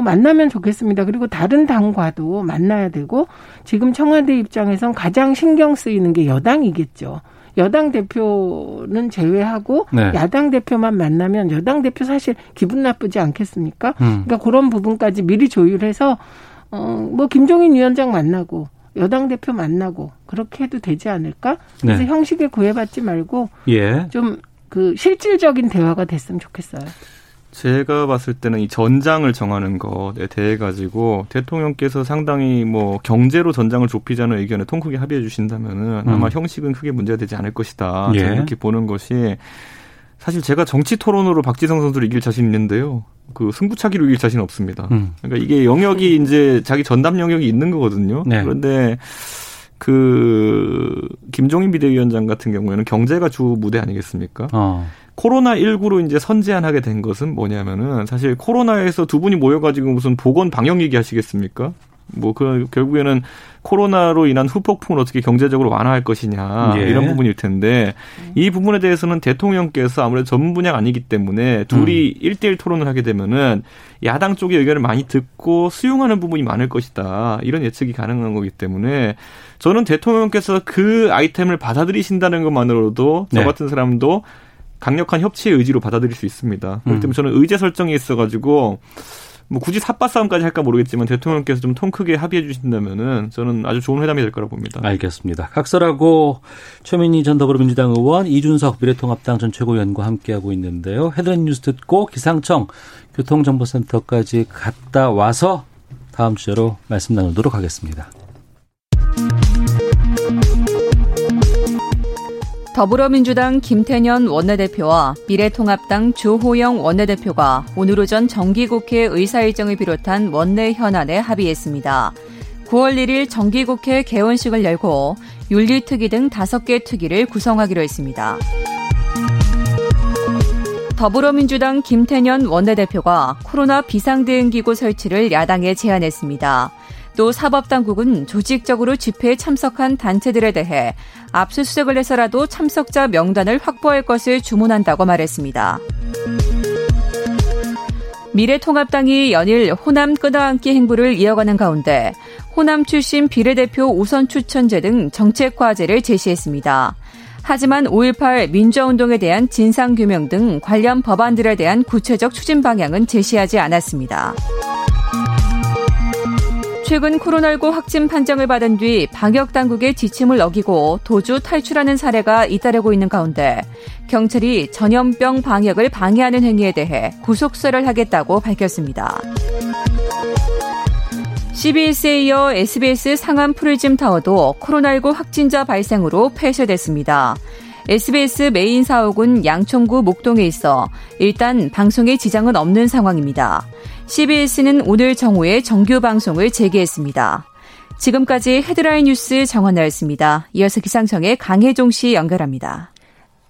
[SPEAKER 4] 만나면 좋겠습니다. 그리고 다른 당과도 만나야 되고 지금 청와대 입장에선 가장 신경 쓰이는 게 여당이겠죠. 여당 대표는 제외하고 네. 야당 대표만 만나면 여당 대표 사실 기분 나쁘지 않겠습니까? 음. 그러니까 그런 부분까지 미리 조율해서 어뭐 김종인 위원장 만나고 여당 대표 만나고 그렇게 해도 되지 않을까? 그래서 네. 형식에 구애받지 말고 예. 좀그 실질적인 대화가 됐으면 좋겠어요.
[SPEAKER 5] 제가 봤을 때는 이 전장을 정하는 것에 대해 가지고 대통령께서 상당히 뭐 경제로 전장을 좁히자는 의견에 통 크게 합의해 주신다면은 음. 아마 형식은 크게 문제가 되지 않을 것이다. 예. 이렇게 보는 것이 사실 제가 정치 토론으로 박지성 선수를 이길 자신 있는데요. 그 승부차기로 이길 자신 없습니다. 음. 그러니까 이게 영역이 이제 자기 전담 영역이 있는 거거든요. 네. 그런데 그 김종인 비대위원장 같은 경우에는 경제가 주 무대 아니겠습니까? 어. 코로나19로 이제 선제안하게 된 것은 뭐냐면은 사실 코로나에서 두 분이 모여가지고 무슨 보건 방역 얘기 하시겠습니까? 뭐, 그, 결국에는 코로나로 인한 후폭풍을 어떻게 경제적으로 완화할 것이냐, 예. 이런 부분일 텐데, 이 부분에 대해서는 대통령께서 아무래도 전문 분야가 아니기 때문에 둘이 음. 1대1 토론을 하게 되면은 야당 쪽의 의견을 많이 듣고 수용하는 부분이 많을 것이다. 이런 예측이 가능한 거기 때문에 저는 대통령께서 그 아이템을 받아들이신다는 것만으로도 저 네. 같은 사람도 강력한 협치의 의지로 받아들일 수 있습니다. 그렇기 음. 때문에 저는 의제 설정이 있어가지고 뭐 굳이 삿바 싸움까지 할까 모르겠지만 대통령께서 좀 통 크게 합의해 주신다면은 저는 아주 좋은 회담이 될 거라고 봅니다.
[SPEAKER 1] 알겠습니다. 각설하고 최민희 전 더불어민주당 의원, 이준석 미래통합당 전 최고위원과 함께하고 있는데요. 헤드라인 뉴스 듣고 기상청 교통정보센터까지 갔다 와서 다음 주제로 말씀 나누도록 하겠습니다.
[SPEAKER 10] 더불어민주당 김태년 원내대표와 미래통합당 주호영 원내대표가 오늘 오전 정기국회 의사일정을 비롯한 원내 현안에 합의했습니다. 9월 1일 정기국회 개원식을 열고 윤리특위 등 5개 특위를 구성하기로 했습니다. 더불어민주당 김태년 원내대표가 코로나 비상대응기구 설치를 야당에 제안했습니다. 또 사법당국은 조직적으로 집회에 참석한 단체들에 대해 압수수색을 해서라도 참석자 명단을 확보할 것을 주문한다고 말했습니다. 미래통합당이 연일 호남 끊어안기 행보를 이어가는 가운데 호남 출신 비례대표 우선 추천제 등 정책 과제를 제시했습니다. 하지만 5.18 민주화운동에 대한 진상규명 등 관련 법안들에 대한 구체적 추진 방향은 제시하지 않았습니다. 최근 코로나19 확진 판정을 받은 뒤 방역 당국의 지침을 어기고 도주 탈출하는 사례가 잇따르고 있는 가운데 경찰이 전염병 방역을 방해하는 행위에 대해 구속수사를 하겠다고 밝혔습니다. CBS에 이어 SBS 상암 프리즘 타워도 코로나19 확진자 발생으로 폐쇄됐습니다. SBS 메인 사옥은 양천구 목동에 있어 일단 방송에 지장은 없는 상황입니다. CBS는 오늘 정오에 정규 방송을 재개했습니다. 지금까지 헤드라인 뉴스 정원 나였습니다. 이어서 기상청의 강혜종 씨 연결합니다.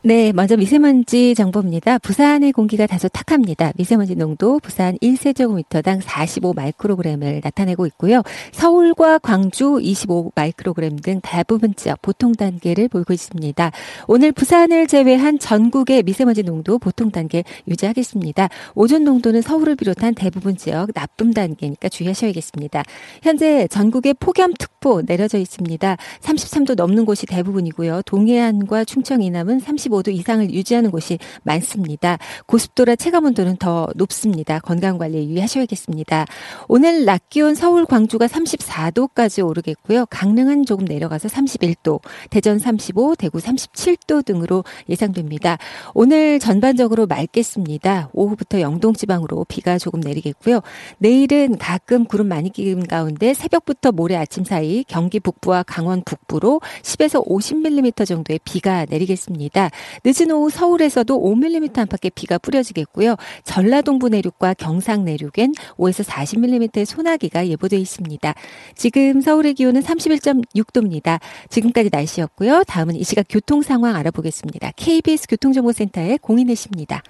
[SPEAKER 11] 네, 먼저 미세먼지 정보입니다. 부산의 공기가 다소 탁합니다. 미세먼지 농도 부산 1세제곱미터당 45 마이크로그램을 나타내고 있고요. 서울과 광주 25 마이크로그램 등 대부분 지역 보통 단계를 보이고 있습니다. 오늘 부산을 제외한 전국의 미세먼지 농도 보통 단계 유지하겠습니다. 오존 농도는 서울을 비롯한 대부분 지역 나쁨 단계니까 주의하셔야겠습니다. 현재 전국에 폭염특보 내려져 있습니다. 33도 넘는 곳이 대부분이고요. 동해안과 충청 이남은 35 35도 이상을 유지하는 곳이 많습니다. 고습도라 체감온도는 더 높습니다. 건강관리에 유의하셔야겠습니다. 오늘 낮 기온 서울, 광주가 34도까지 오르겠고요. 강릉은 조금 내려가서 31도, 대전 35, 대구 37도 등으로 예상됩니다. 오늘 전반적으로 맑겠습니다. 오후부터 영동 지방으로 비가 조금 내리겠고요. 내일은 가끔 구름 많이 끼는 가운데 새벽부터 모레 아침 사이 경기 북부와 강원 북부로 10에서 50mm 정도의 비가 내리겠습니다. 늦은 오후 서울에서도 5mm 안팎의 비가 뿌려지겠고요. 전라동부 내륙과 경상 내륙엔 5에서 40mm의 소나기가 예보되어 있습니다. 지금 서울의 기온은 31.6도입니다. 지금까지 날씨였고요. 다음은 이 시각 교통 상황 알아보겠습니다. KBS 교통정보센터의 공인혜 씨입니다.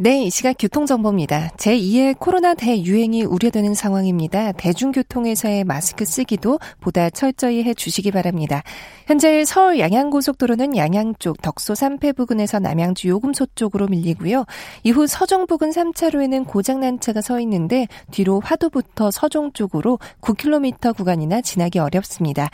[SPEAKER 12] 네, 이 시각 교통정보입니다. 제2의 코로나 대유행이 우려되는 상황입니다. 대중교통에서의 마스크 쓰기도 보다 철저히 해 주시기 바랍니다. 현재 서울 양양고속도로는 양양 쪽 덕소 3패 부근에서 남양주 요금소 쪽으로 밀리고요. 이후 서종 부근 3차로에는 고장난 차가 서 있는데 뒤로 화도부터 서종 쪽으로 9km 구간이나 지나기 어렵습니다.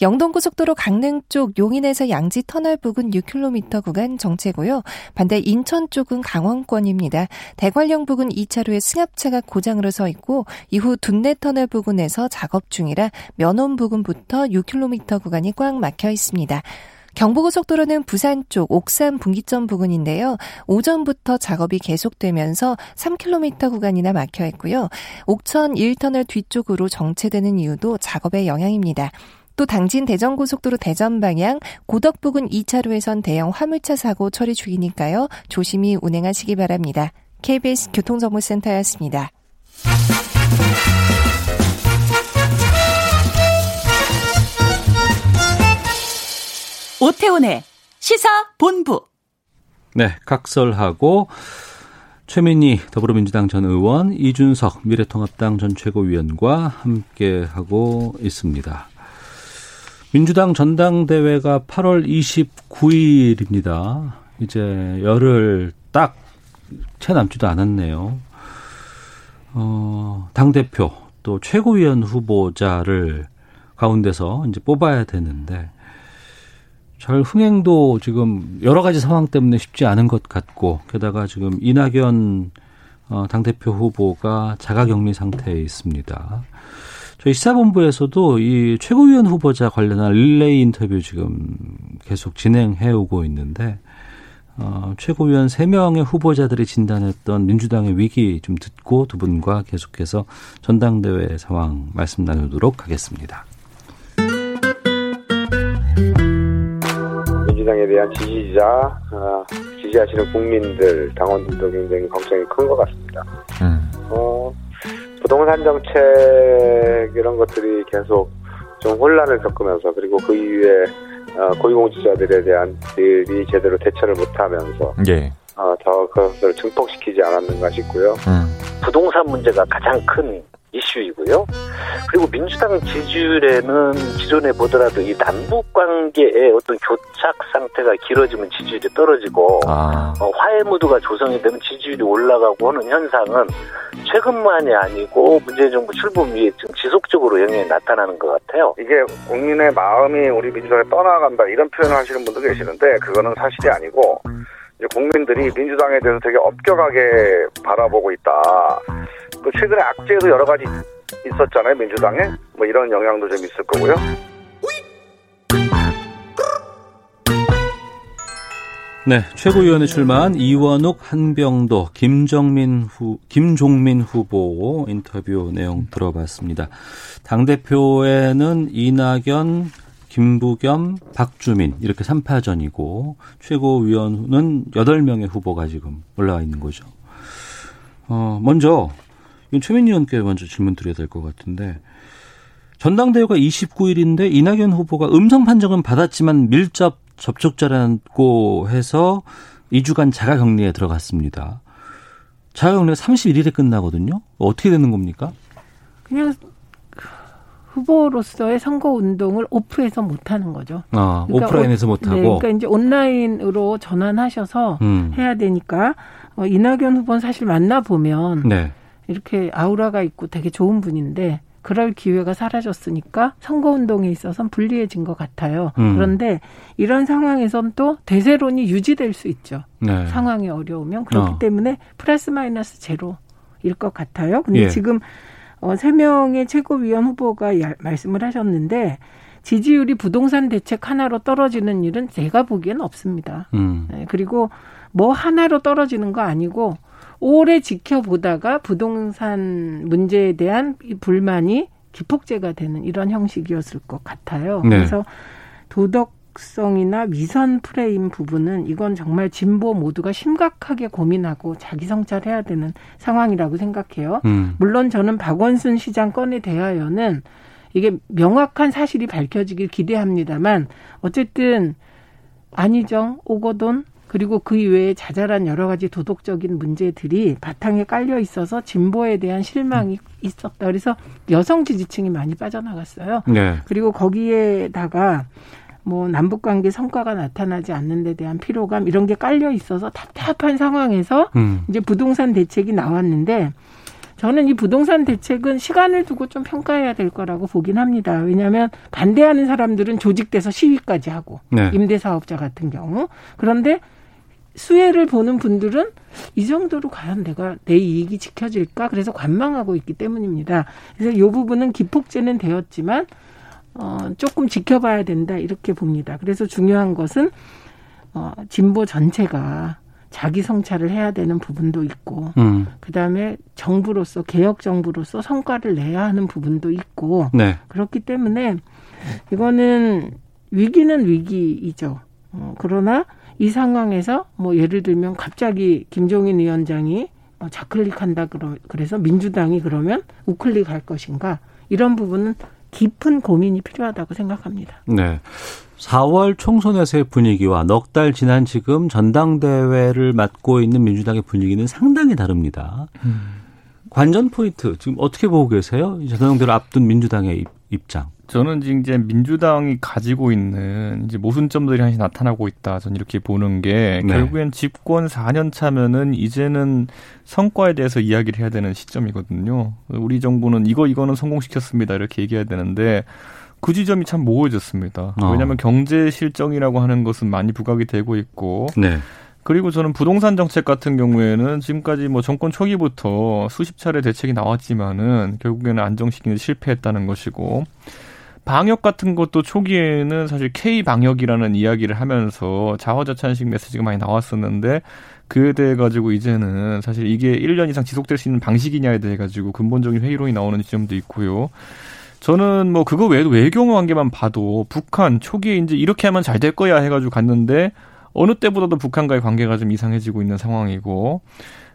[SPEAKER 12] 영동고속도로 강릉 쪽 용인에서 양지 터널 부근 6km 구간 정체고요. 반대 인천 쪽은 강원권입니다. 대관령 부근 2차로에 승합차가 고장으로 서 있고 이후 둔내 터널 부근에서 작업 중이라 면원 부근부터 6km 구간이 꽉 막혀 있습니다. 경부고속도로는 부산 쪽 옥산 분기점 부근인데요. 오전부터 작업이 계속되면서 3km 구간이나 막혀 있고요. 옥천 1터널 뒤쪽으로 정체되는 이유도 작업의 영향입니다. 또 당진 대전고속도로 대전 방향 고덕 부근 2차로에선 대형 화물차 사고 처리 중이니까요. 조심히 운행하시기 바랍니다. KBS 교통정보센터였습니다.
[SPEAKER 13] 오태훈의 시사 본부.
[SPEAKER 1] 네, 각설하고 최민희 더불어민주당 전 의원, 이준석 미래통합당 전 최고위원과 함께하고 있습니다. 민주당 전당대회가 8월 29일입니다. 이제 열흘 딱 채 남지도 않았네요. 어, 당대표 또 최고위원 후보자를 가운데서 이제 뽑아야 되는데 잘 흥행도 지금 여러 가지 상황 때문에 쉽지 않은 것 같고 게다가 지금 이낙연 어, 당대표 후보가 자가격리 상태에 있습니다. 저희 시사본부에서도 이 최고위원 후보자 관련한 릴레이 인터뷰 지금 계속 진행해 오고 있는데 어, 최고위원 3명의 후보자들이 진단했던 민주당의 위기 좀 듣고 두 분과 계속해서 전당대회 상황 말씀 나누도록 하겠습니다.
[SPEAKER 14] 민주당에 대한 지지자, 어, 지지하시는 국민들, 당원들도 굉장히 걱정이 큰 것 같습니다. 음. 어, 부동산 정책 이런 것들이 계속 좀 혼란을 겪으면서 그리고 그 이후에 어, 고위공직자들에 대한 들이 제대로 대처를 못하면서 예. 어, 더 그것을 증폭시키지 않았는가 싶고요. 음. 부동산 문제가 가장 큰 이슈이고요. 그리고 민주당 지지율에는 기존에 보더라도 이 남북 관계의 어떤 교착 상태가 길어지면 지지율이 떨어지고 아. 어, 화해 무드가 조성이 되면 지지율이 올라가고 하는 현상은 최근만이 아니고 문재인 정부 출범 위에 지금 지속적으로 영향이 나타나는 것 같아요. 이게 국민의 마음이 우리 민주당에 떠나간다 이런 표현을 하시는 분도 계시는데 그거는 사실이 아니고 이제 국민들이 민주당에 대해서 되게 엄격하게 바라보고 있다. 그 최근에 악재도 여러 가지 있었잖아요 민주당에 뭐 이런 영향도 좀 있을 거고요.
[SPEAKER 1] 네, 최고위원회 출마한 이원욱, 한병도, 김정민 후, 김종민 후보 인터뷰 내용 들어봤습니다. 당대표에는 이낙연, 김부겸, 박주민 이렇게 3파전이고 최고위원은 8명의 후보가 지금 올라와 있는 거죠. 어, 먼저 이건 최민희 의원께 먼저 질문 드려야 될 것 같은데 전당대회가 29일인데 이낙연 후보가 음성 판정은 받았지만 밀접 접촉자라고 해서 2주간 자가격리에 들어갔습니다. 자가격리가 31일에 끝나거든요. 어떻게 되는 겁니까?
[SPEAKER 4] 그냥 후보로서의 선거 운동을 오프해서 못 하는 거죠.
[SPEAKER 1] 아, 그러니까 오프라인에서 못 하고. 네,
[SPEAKER 4] 그러니까 이제 온라인으로 전환하셔서 음. 해야 되니까 어, 이낙연 후보는 사실 만나 보면 네. 이렇게 아우라가 있고 되게 좋은 분인데 그럴 기회가 사라졌으니까 선거 운동에 있어서는 불리해진 것 같아요. 음. 그런데 이런 상황에선 또 대세론이 유지될 수 있죠. 네. 상황이 어려우면 그렇기 어. 때문에 플러스 마이너스 제로일 것 같아요. 근데 예. 지금 어, 세 명의 최고위원 후보가 말씀을 하셨는데 지지율이 부동산 대책 하나로 떨어지는 일은 제가 보기에는 없습니다. 음. 네, 그리고 뭐 하나로 떨어지는 거 아니고 오래 지켜보다가 부동산 문제에 대한 불만이 기폭제가 되는 이런 형식이었을 것 같아요. 네. 그래서 도덕 성이나 위선 프레임 부분은 이건 정말 진보 모두가 심각하게 고민하고 자기 성찰해야 되는 상황이라고 생각해요. 음. 물론 저는 박원순 시장 건에 대하여는 이게 명확한 사실이 밝혀지길 기대합니다만 어쨌든 안희정, 오거돈 그리고 그 이외에 자잘한 여러 가지 도덕적인 문제들이 바탕에 깔려 있어서 진보에 대한 실망이 있었다. 그래서 여성 지지층이 많이 빠져나갔어요. 네. 그리고 거기에다가 뭐 남북 관계 성과가 나타나지 않는 데 대한 피로감 이런 게 깔려 있어서 답답한 상황에서 음. 이제 부동산 대책이 나왔는데 저는 이 부동산 대책은 시간을 두고 좀 평가해야 될 거라고 보긴 합니다. 왜냐하면 반대하는 사람들은 조직돼서 시위까지 하고 네. 임대사업자 같은 경우 그런데 수혜를 보는 분들은 이 정도로 과연 내가 내 이익이 지켜질까 그래서 관망하고 있기 때문입니다. 그래서 이 부분은 기폭제는 되었지만 어 조금 지켜봐야 된다 이렇게 봅니다. 그래서 중요한 것은 어 진보 전체가 자기 성찰을 해야 되는 부분도 있고 음. 그다음에 정부로서 개혁 정부로서 성과를 내야 하는 부분도 있고 네. 그렇기 때문에 이거는 위기는 위기이죠. 어, 그러나 이 상황에서 뭐 예를 들면 갑자기 김종인 위원장이 어, 좌클릭한다 그러 그래서 민주당이 그러면 우클릭 할 것인가 이런 부분은 깊은 고민이 필요하다고 생각합니다.
[SPEAKER 1] 네. 4월 총선에서의 분위기와 넉 달 지난 지금 전당대회를 맡고 있는 민주당의 분위기는 상당히 다릅니다. 음. 관전 포인트 지금 어떻게 보고 계세요? 전당대회를 앞둔 민주당의 입장.
[SPEAKER 5] 저는 이제 민주당이 가지고 있는 이제 모순점들이 하나씩 나타나고 있다. 저는 이렇게 보는 게 네. 결국엔 집권 4년 차면은 이제는 성과에 대해서 이야기를 해야 되는 시점이거든요. 우리 정부는 이거 이거는 성공시켰습니다. 이렇게 얘기해야 되는데 그 지점이 참 모호해졌습니다. 어. 왜냐하면 경제 실정이라고 하는 것은 많이 부각이 되고 있고 네. 그리고 저는 부동산 정책 같은 경우에는 지금까지 뭐 정권 초기부터 수십 차례 대책이 나왔지만은 결국에는 안정시키는 실패했다는 것이고 방역 같은 것도 초기에는 사실 K 방역이라는 이야기를 하면서 자화자찬식 메시지가 많이 나왔었는데 그에 대해 가지고 이제는 사실 이게 1년 이상 지속될 수 있는 방식이냐에 대해 가지고 근본적인 회의론이 나오는 지점도 있고요. 저는 뭐 그거 외에도 외교 관계만 봐도 북한 초기에 이제 이렇게 하면 잘 될 거야 해가지고 갔는데 어느 때보다도 북한과의 관계가 좀 이상해지고 있는 상황이고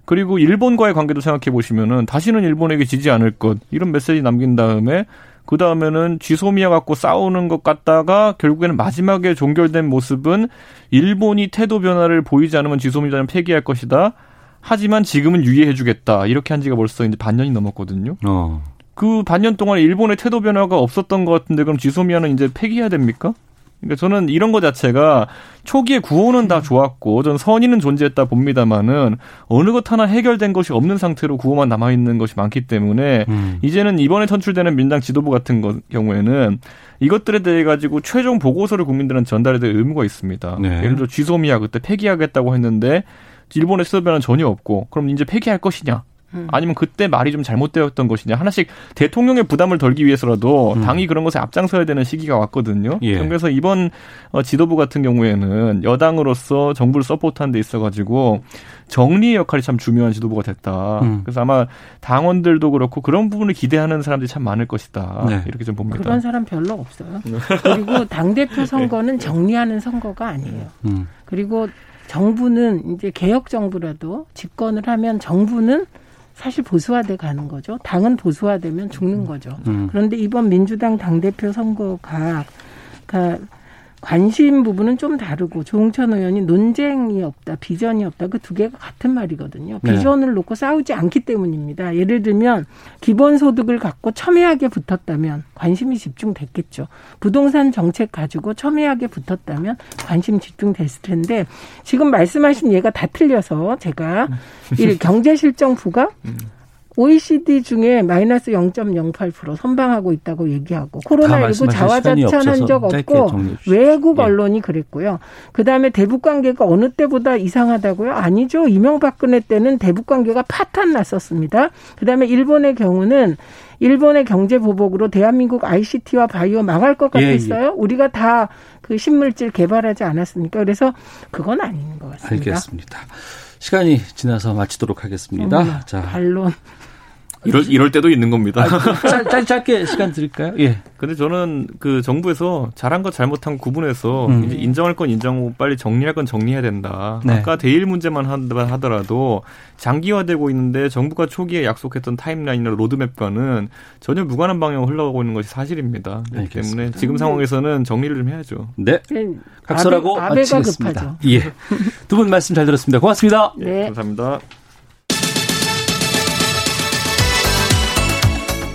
[SPEAKER 5] 그리고 일본과의 관계도 생각해 보시면은 다시는 일본에게 지지 않을 것 이런 메시지 남긴 다음에 그 다음에는 쥐소미아 갖고 싸우는 것 같다가 결국에는 마지막에 종결된 모습은 일본이 태도 변화를 보이지 않으면 쥐소미아는 폐기할 것이다. 하지만 지금은 유예해주겠다. 이렇게 한 지가 벌써 이제 반년이 넘었거든요. 어. 그 반년 동안 일본의 태도 변화가 없었던 것 같은데 그럼 쥐소미아는 이제 폐기해야 됩니까? 그러니까 저는 이런 것 자체가 초기에 구호는 다 좋았고 저는 선의는 존재했다 봅니다만은 어느 것 하나 해결된 것이 없는 상태로 구호만 남아 있는 것이 많기 때문에 음. 이제는 이번에 선출되는 민당 지도부 같은 것, 경우에는 이것들에 대해 가지고 최종 보고서를 국민들은 전달해야 될 의무가 있습니다. 네. 예를 들어 쥐소미아 그때 폐기하겠다고 했는데 일본의 수도변은 전혀 없고 그럼 이제 폐기할 것이냐? 음. 아니면 그때 말이 좀 잘못되었던 것이냐 하나씩 대통령의 부담을 덜기 위해서라도 음. 당이 그런 것에 앞장서야 되는 시기가 왔거든요. 예. 그래서 이번 어, 지도부 같은 경우에는 여당으로서 정부를 서포트한 데 있어가지고 정리의 역할이 참 중요한 지도부가 됐다. 음. 그래서 아마 당원들도 그렇고 그런 부분을 기대하는 사람들이 참 많을 것이다. 네. 이렇게 좀 봅니다.
[SPEAKER 4] 그런 사람 별로 없어요. 그리고 당 대표 선거는 정리하는 선거가 아니에요. 음. 그리고 정부는 이제 개혁 정부라도 집권을 하면 정부는 사실 보수화돼 가는 거죠. 당은 보수화되면 죽는 거죠. 음. 그런데 이번 민주당 당대표 선거가 그러니까 관심 부분은 좀 다르고 조홍천 의원이 논쟁이 없다, 비전이 없다 그 두 개가 같은 말이거든요. 네. 비전을 네. 놓고 싸우지 않기 때문입니다. 예를 들면 기본소득을 갖고 첨예하게 붙었다면 관심이 집중됐겠죠. 부동산 정책 가지고 첨예하게 붙었다면 관심 집중됐을 텐데 지금 말씀하신 예가 다 틀려서 제가 일 경제실정부가 음. OECD 중에 마이너스 0.08% 선방하고 있다고 얘기하고 코로나19 자화자찬한 적 없고 외국 예. 언론이 예. 그랬고요. 그다음에 대북 관계가 어느 때보다 이상하다고요? 아니죠. 이명박근혜 때는 대북 관계가 파탄 났었습니다. 그다음에 일본의 경우는 일본의 경제 보복으로 대한민국 ICT와 바이오 망할 것 같았어요. 예, 예. 우리가 다 그 신물질 개발하지 않았습니까? 그래서 그건 아닌 것 같습니다.
[SPEAKER 1] 알겠습니다. 시간이 지나서 마치도록 하겠습니다.
[SPEAKER 4] 어머나, 자, 반론.
[SPEAKER 5] 이럴 이럴 때도 있는 겁니다. 아,
[SPEAKER 1] 짧, 짧, 짧게 시간 드릴까요? 예.
[SPEAKER 5] 근데 저는 그 정부에서 잘한 것 잘못한 구분해서 음. 이제 인정할 건 인정하고 빨리 정리할 건 정리해야 된다. 네. 아까 대일 문제만 하더라도 장기화되고 있는데 정부가 초기에 약속했던 타임라인이나 로드맵과는 전혀 무관한 방향으로 흘러가고 있는 것이 사실입니다. 그렇기 때문에 지금 상황에서는 정리를 좀 해야죠.
[SPEAKER 1] 네. 네. 각설하고 아베, 마치겠습니다. 예. 두 분 말씀 잘 들었습니다. 고맙습니다.
[SPEAKER 5] 네. 네. 감사합니다.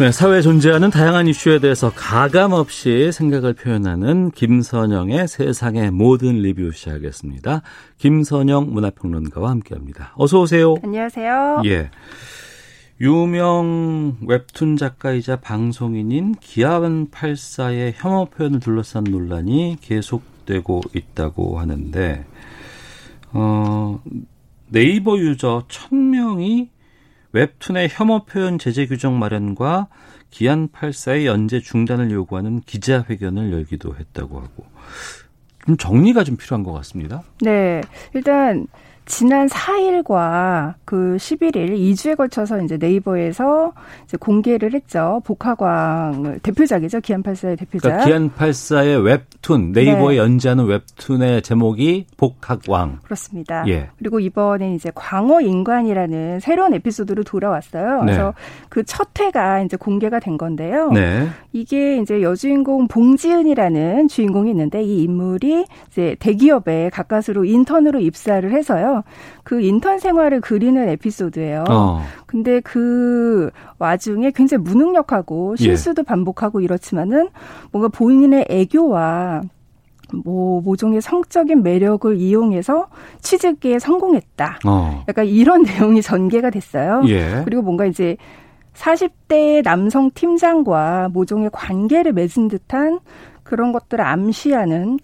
[SPEAKER 1] 네, 사회에 존재하는 다양한 이슈에 대해서 가감 없이 생각을 표현하는 김선영의 세상의 모든 리뷰 시작하겠습니다. 김선영 문화평론가와 함께합니다. 어서 오세요.
[SPEAKER 15] 안녕하세요.
[SPEAKER 1] 예. 유명 웹툰 작가이자 방송인인 기아원 84의 혐오 표현을 둘러싼 논란이 계속되고 있다고 하는데 어 네이버 유저 1000명이 웹툰의 혐오 표현 제재 규정 마련과 기안 8사의 연재 중단을 요구하는 기자회견을 열기도 했다고 하고 좀 정리가 좀 필요한 것 같습니다.
[SPEAKER 15] 네. 일단 지난 4일과 그 11일 2주에 걸쳐서 이제 네이버에서 이제 공개를 했죠. 복화광을 대표작이죠. 기안84의 대표작.
[SPEAKER 1] 그러니까 기안84의 웹툰 네이버에 네. 연재하는 웹툰의 제목이 복학왕.
[SPEAKER 15] 그렇습니다. 예. 그리고 이번에 이제 광어 인간이라는 새로운 에피소드로 돌아왔어요. 네. 그래서 그 첫 회가 이제 공개가 된 건데요. 네. 이게 이제 여주인공 봉지은이라는 주인공이 있는데 이 인물이 이제 대기업에 가까스로 인턴으로 입사를 해서요. 그 인턴 생활을 그리는 에피소드예요. 어. 근데 그 와중에 굉장히 무능력하고 예. 실수도 예. 반복하고 이렇지만은 뭔가 본인의 애교와 뭐 모종의 성적인 매력을 이용해서 취직에 성공했다. 어. 약간 이런 내용이 전개가 됐어요. 예. 그리고 뭔가 이제 40대 남성 팀장과 모종의 관계를 맺은 듯한 그런 것들을 암시하는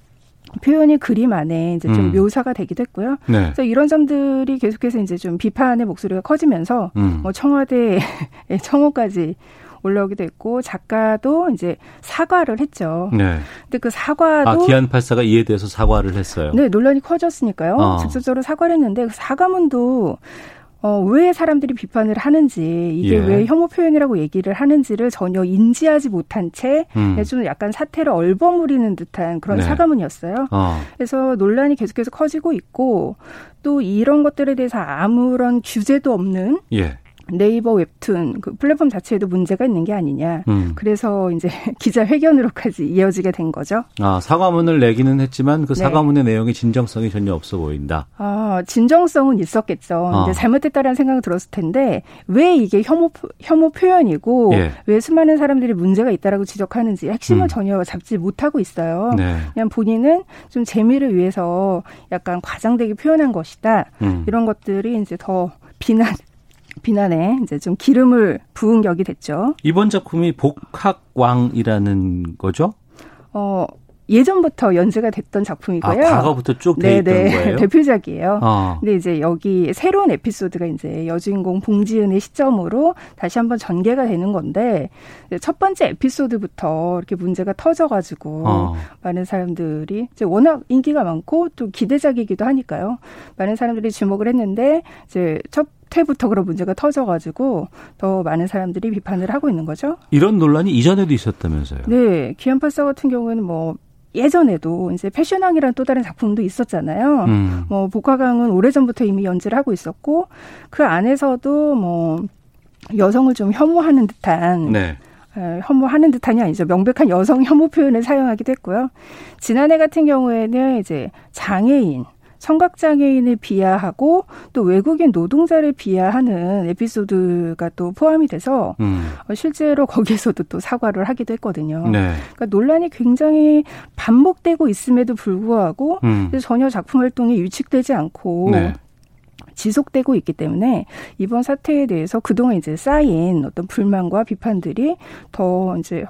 [SPEAKER 15] 표현이 그림 안에 이제 좀 음. 묘사가 되기도 했고요. 네. 그래서 이런 점들이 계속해서 이제 좀 비판의 목소리가 커지면서 음. 뭐 청와대 청호까지 올라오기도 했고 작가도 이제 사과를 했죠. 네. 근데 그 사과도
[SPEAKER 1] 아 기안 84가 이에 대해서 사과를 했어요.
[SPEAKER 15] 네, 논란이 커졌으니까요. 어. 직접적으로 사과를 했는데 그 사과문도 어, 왜 사람들이 비판을 하는지 이게 예. 왜 혐오 표현이라고 얘기를 하는지를 전혀 인지하지 못한 채좀 음. 약간 사태를 얼버무리는 듯한 그런 네. 사과문이었어요. 어. 그래서 논란이 계속해서 커지고 있고 또 이런 것들에 대해서 아무런 규제도 없는 예. 네이버 웹툰 그 플랫폼 자체에도 문제가 있는 게 아니냐. 음. 그래서 이제 기자 회견으로까지 이어지게 된 거죠.
[SPEAKER 1] 아, 사과문을 내기는 했지만 그 네. 사과문의 내용이 진정성이 전혀 없어 보인다.
[SPEAKER 15] 아, 진정성은 있었겠죠. 어. 이제 잘못됐다라는 생각이 들었을 텐데 왜 이게 혐오 혐오 표현이고 예. 왜 수많은 사람들이 문제가 있다라고 지적하는지 핵심을 음. 전혀 잡지 못하고 있어요. 네. 그냥 본인은 좀 재미를 위해서 약간 과장되게 표현한 것이다. 음. 이런 것들이 이제 더 비난 비난에 이제 좀 기름을 부은 격이 됐죠.
[SPEAKER 1] 이번 작품이 복학왕이라는 거죠?
[SPEAKER 15] 어, 예전부터 연재가 됐던 작품이고요.
[SPEAKER 1] 아, 과거부터 쭉 돼 있던
[SPEAKER 15] 네네.
[SPEAKER 1] 거예요?
[SPEAKER 15] 대표작이에요.
[SPEAKER 1] 어.
[SPEAKER 15] 근데 이제 여기 새로운 에피소드가 이제 여주인공 봉지은의 시점으로 다시 한번 전개가 되는 건데 첫 번째 에피소드부터 이렇게 문제가 터져가지고 어. 많은 사람들이 이제 워낙 인기가 많고 또 기대작이기도 하니까요. 많은 사람들이 주목을 했는데 이제 첫 때부터 그런 문제가 터져가지고 더 많은 사람들이 비판을 하고 있는 거죠.
[SPEAKER 1] 이런 논란이 이전에도 있었다면서요?
[SPEAKER 15] 네, 기안팔사 같은 경우에는 뭐 예전에도 이제 패션왕이라는 또 다른 작품도 있었잖아요. 음. 뭐 복화강은 오래전부터 이미 연재를 하고 있었고 그 안에서도 뭐 여성을 좀 혐오하는 듯한 네. 혐오하는 듯한이 아니죠. 명백한 여성 혐오 표현을 사용하기도 했고요. 지난해 같은 경우에는 이제 장애인 청각장애인을 비하하고 또 외국인 노동자를 비하하는 에피소드가 또 포함이 돼서 음. 어, 실제로 거기에서도 또 사과를 하기도 했거든요. 네. 그러니까 논란이 굉장히 반복되고 있음에도 불구하고 음. 전혀 작품 활동이 유축되지 않고 네. 지속되고 있기 때문에 이번 사태에 대해서 그동안 이제 쌓인 어떤 불만과 비판들이 더 이제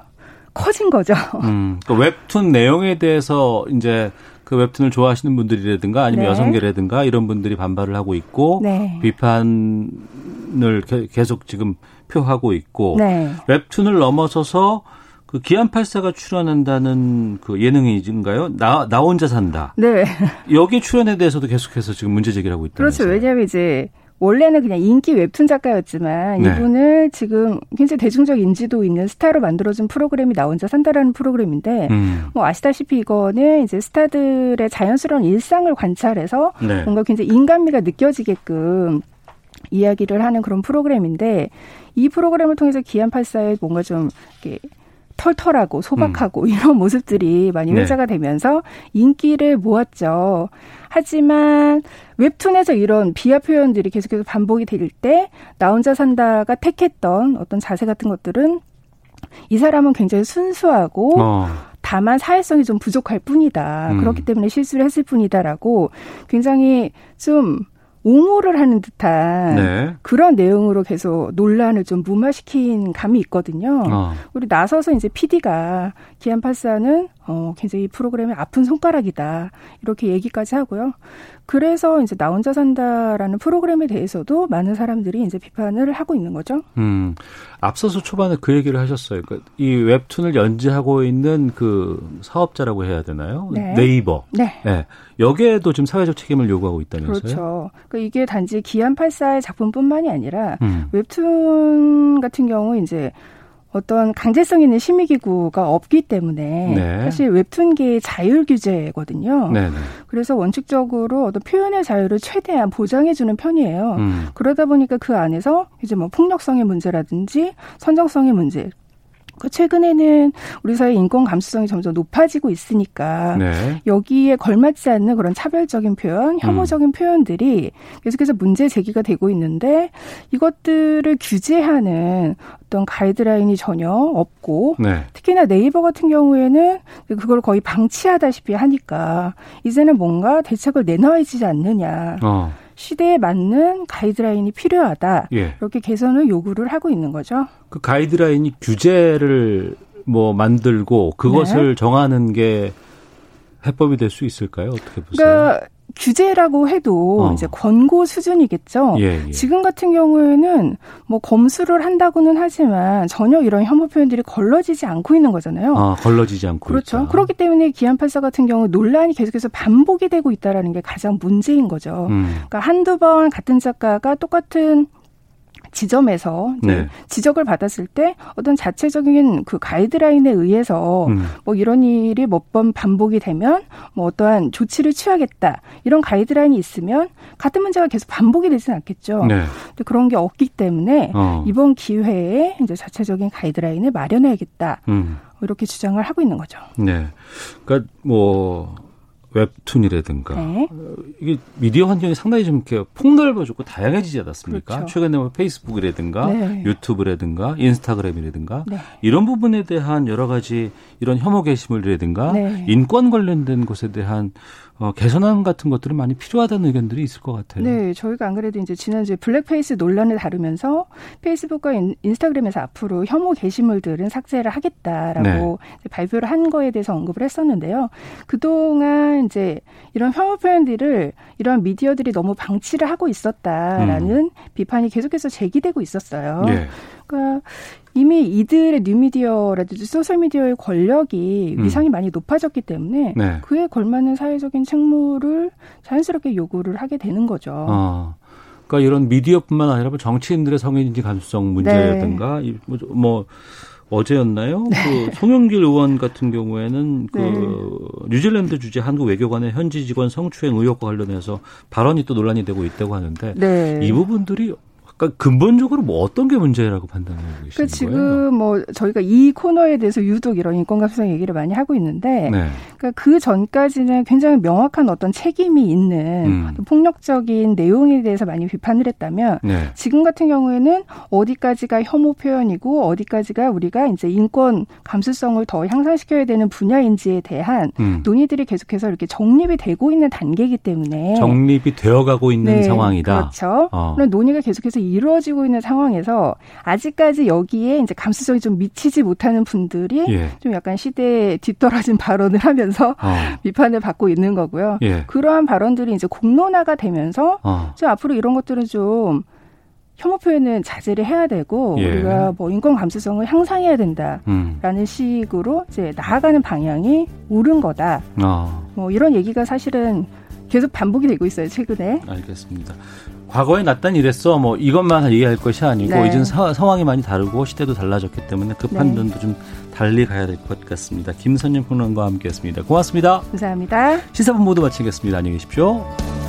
[SPEAKER 15] 커진 거죠.
[SPEAKER 1] 음, 그러니까 웹툰 내용에 대해서 이제 그 웹툰을 좋아하시는 분들이라든가 아니면 네. 여성계라든가 이런 분들이 반발을 하고 있고 네. 비판을 계속 지금 표하고 있고 네. 웹툰을 넘어서서 그 기안84가 출연한다는 그 예능인가요? 나, 나 혼자 산다.
[SPEAKER 15] 네.
[SPEAKER 1] 여기 출연에 대해서도 계속해서 지금 문제 제기를 하고 있다.
[SPEAKER 15] 그렇죠. 왜냐하면 이제 원래는 그냥 인기 웹툰 작가였지만 네. 이분을 지금 굉장히 대중적 인지도 있는 스타로 만들어준 프로그램이 나 혼자 산다라는 프로그램인데 음. 뭐 아시다시피 이거는 이제 스타들의 자연스러운 일상을 관찰해서 네. 뭔가 굉장히 인간미가 느껴지게끔 이야기를 하는 그런 프로그램인데 이 프로그램을 통해서 기안84에 뭔가 좀 이렇게 털털하고 소박하고 음. 이런 모습들이 많이 네. 회자가 네. 되면서 인기를 모았죠. 하지만 웹툰에서 이런 비하 표현들이 계속해서 반복이 될 때 나 혼자 산다가 택했던 어떤 자세 같은 것들은 이 사람은 굉장히 순수하고 어. 다만 사회성이 좀 부족할 뿐이다. 음. 그렇기 때문에 실수를 했을 뿐이다라고 굉장히 좀 옹호를 하는 듯한 네. 그런 내용으로 계속 논란을 좀 무마시킨 감이 있거든요. 어. 우리 나서서 이제 PD가 기안84는 어, 굉장히 이 프로그램의 아픈 손가락이다. 이렇게 얘기까지 하고요. 그래서 이제 나 혼자 산다라는 프로그램에 대해서도 많은 사람들이 이제 비판을 하고 있는 거죠.
[SPEAKER 1] 음. 앞서서 초반에 그 얘기를 하셨어요. 그러니까 이 웹툰을 연재하고 있는 그 사업자라고 해야 되나요? 네. 이버
[SPEAKER 15] 네. 네.
[SPEAKER 1] 여기에도 지금 사회적 책임을 요구하고 있다면서요?
[SPEAKER 15] 그렇죠. 그러니까 이게 단지 기안84의 작품뿐만이 아니라 음. 웹툰 같은 경우 이제 어떤 강제성 있는 심의기구가 없기 때문에 네. 사실 웹툰계의 자율 규제거든요. 네네. 네. 그래서 원칙적으로 어떤 표현의 자유를 최대한 보장해주는 편이에요. 음. 그러다 보니까 그 안에서 이제 뭐 폭력성의 문제라든지 선정성의 문제 그 최근에는 우리 사회 인권 감수성이 점점 높아지고 있으니까 네. 여기에 걸맞지 않는 그런 차별적인 표현, 혐오적인 음. 표현들이 계속해서 문제 제기가 되고 있는데 이것들을 규제하는 어떤 가이드라인이 전혀 없고 네. 특히나 네이버 같은 경우에는 그걸 거의 방치하다시피 하니까 이제는 뭔가 대책을 내놔야지 않느냐. 어. 시대에 맞는 가이드라인이 필요하다. 예. 이렇게 개선을 요구를 하고 있는 거죠.
[SPEAKER 1] 그 가이드라인이 규제를 뭐 만들고 그것을 네. 정하는 게 해법이 될 수 있을까요? 어떻게 보세요?
[SPEAKER 15] 그러니까 규제라고 해도 어. 이제 권고 수준이겠죠. 예, 예. 지금 같은 경우에는 뭐 검수를 한다고는 하지만 전혀 이런 혐오 표현들이 걸러지지 않고 있는 거잖아요.
[SPEAKER 1] 아, 걸러지지 않고
[SPEAKER 15] 그렇죠.
[SPEAKER 1] 있다.
[SPEAKER 15] 그렇기 때문에 기안팔사 같은 경우 논란이 계속해서 반복이 되고 있다라는 게 가장 문제인 거죠. 음. 그러니까 한두 번 같은 작가가 똑같은 지점에서 네. 지적을 받았을 때 어떤 자체적인 그 가이드라인에 의해서 음. 뭐 이런 일이 몇 번 반복이 되면 뭐 어떠한 조치를 취하겠다 이런 가이드라인이 있으면 같은 문제가 계속 반복이 되지는 않겠죠. 네. 근데 그런 게 없기 때문에 어. 이번 기회에 이제 자체적인 가이드라인을 마련해야겠다. 음. 이렇게 주장을 하고 있는 거죠.
[SPEAKER 1] 네. 그러니까 뭐 웹툰이라든가 네. 어, 이게 미디어 환경이 상당히 좀 이렇게 폭넓어졌고 다양해지지 않았습니까? 그렇죠. 최근에 뭐 페이스북이라든가 네. 유튜브라든가 인스타그램이라든가 네. 이런 부분에 대한 여러 가지 이런 혐오 게시물이라든가 네. 인권 관련된 것에 대한 어, 개선안 같은 것들은 많이 필요하다는 의견들이 있을 것 같아요.
[SPEAKER 15] 네, 저희가 안 그래도 이제 지난주에 blackface 논란을 다루면서 페이스북과 인스타그램에서 앞으로 혐오 게시물들은 삭제를 하겠다라고 네. 발표를 한 거에 대해서 언급을 했었는데요. 그동안 이제 이런 혐오 표현들을 이런 미디어들이 너무 방치를 하고 있었다라는 음. 비판이 계속해서 제기되고 있었어요. 네. 그러니까 이미 이들의 뉴미디어라든지 소셜미디어의 권력이 음. 위상이 많이 높아졌기 때문에 네. 그에 걸맞는 사회적인 책무를 자연스럽게 요구를 하게 되는 거죠. 어.
[SPEAKER 1] 그러니까 이런 미디어뿐만 아니라 뭐 정치인들의 성인지 감수성 문제라든가 네. 뭐, 뭐 어제였나요? 네. 그 송영길 의원 같은 경우에는 그 네. 뉴질랜드 주재 한국 외교관의 현지 직원 성추행 의혹과 관련해서 발언이 또 논란이 되고 있다고 하는데 네. 이 부분들이 그러니까 근본적으로 뭐 어떤 게 문제라고 판단하고 계시는 그러니까
[SPEAKER 15] 지금
[SPEAKER 1] 거예요?
[SPEAKER 15] 뭐 저희가 이 코너에 대해서 유독 이런 인권 감수성 얘기를 많이 하고 있는데 네. 그러니까 그 전까지는 굉장히 명확한 어떤 책임이 있는 음. 폭력적인 내용에 대해서 많이 비판을 했다면 네. 지금 같은 경우에는 어디까지가 혐오 표현이고 어디까지가 우리가 이제 인권 감수성을 더 향상시켜야 되는 분야인지에 대한 음. 논의들이 계속해서 이렇게 정립이 되고 있는 단계이기 때문에
[SPEAKER 1] 정립이 되어가고 있는 네, 상황이다.
[SPEAKER 15] 그렇죠. 어. 그런 논의가 계속해서 이루어지고 있는 상황에서 아직까지 여기에 이제 감수성이 좀 미치지 못하는 분들이 예. 좀 약간 시대에 뒤떨어진 발언을 하면서 어. 비판을 받고 있는 거고요. 예. 그러한 발언들이 이제 공론화가 되면서 어. 좀 앞으로 이런 것들은 좀 혐오 표현은 자제를 해야 되고 예. 우리가 뭐 인권 감수성을 향상해야 된다라는 음. 식으로 이제 나아가는 방향이 옳은 거다. 어. 뭐 이런 얘기가 사실은 계속 반복이 되고 있어요 최근에.
[SPEAKER 1] 알겠습니다. 과거에 났던 이랬어 뭐 이것만 얘기할 것이 아니고 네. 이젠 사, 상황이 많이 다르고 시대도 달라졌기 때문에 그 네. 네. 좀 달리 가야 될 것 같습니다. 김선영 평론가와 함께했습니다. 고맙습니다.
[SPEAKER 15] 감사합니다.
[SPEAKER 1] 시사분 모두 마치겠습니다. 안녕히 계십시오.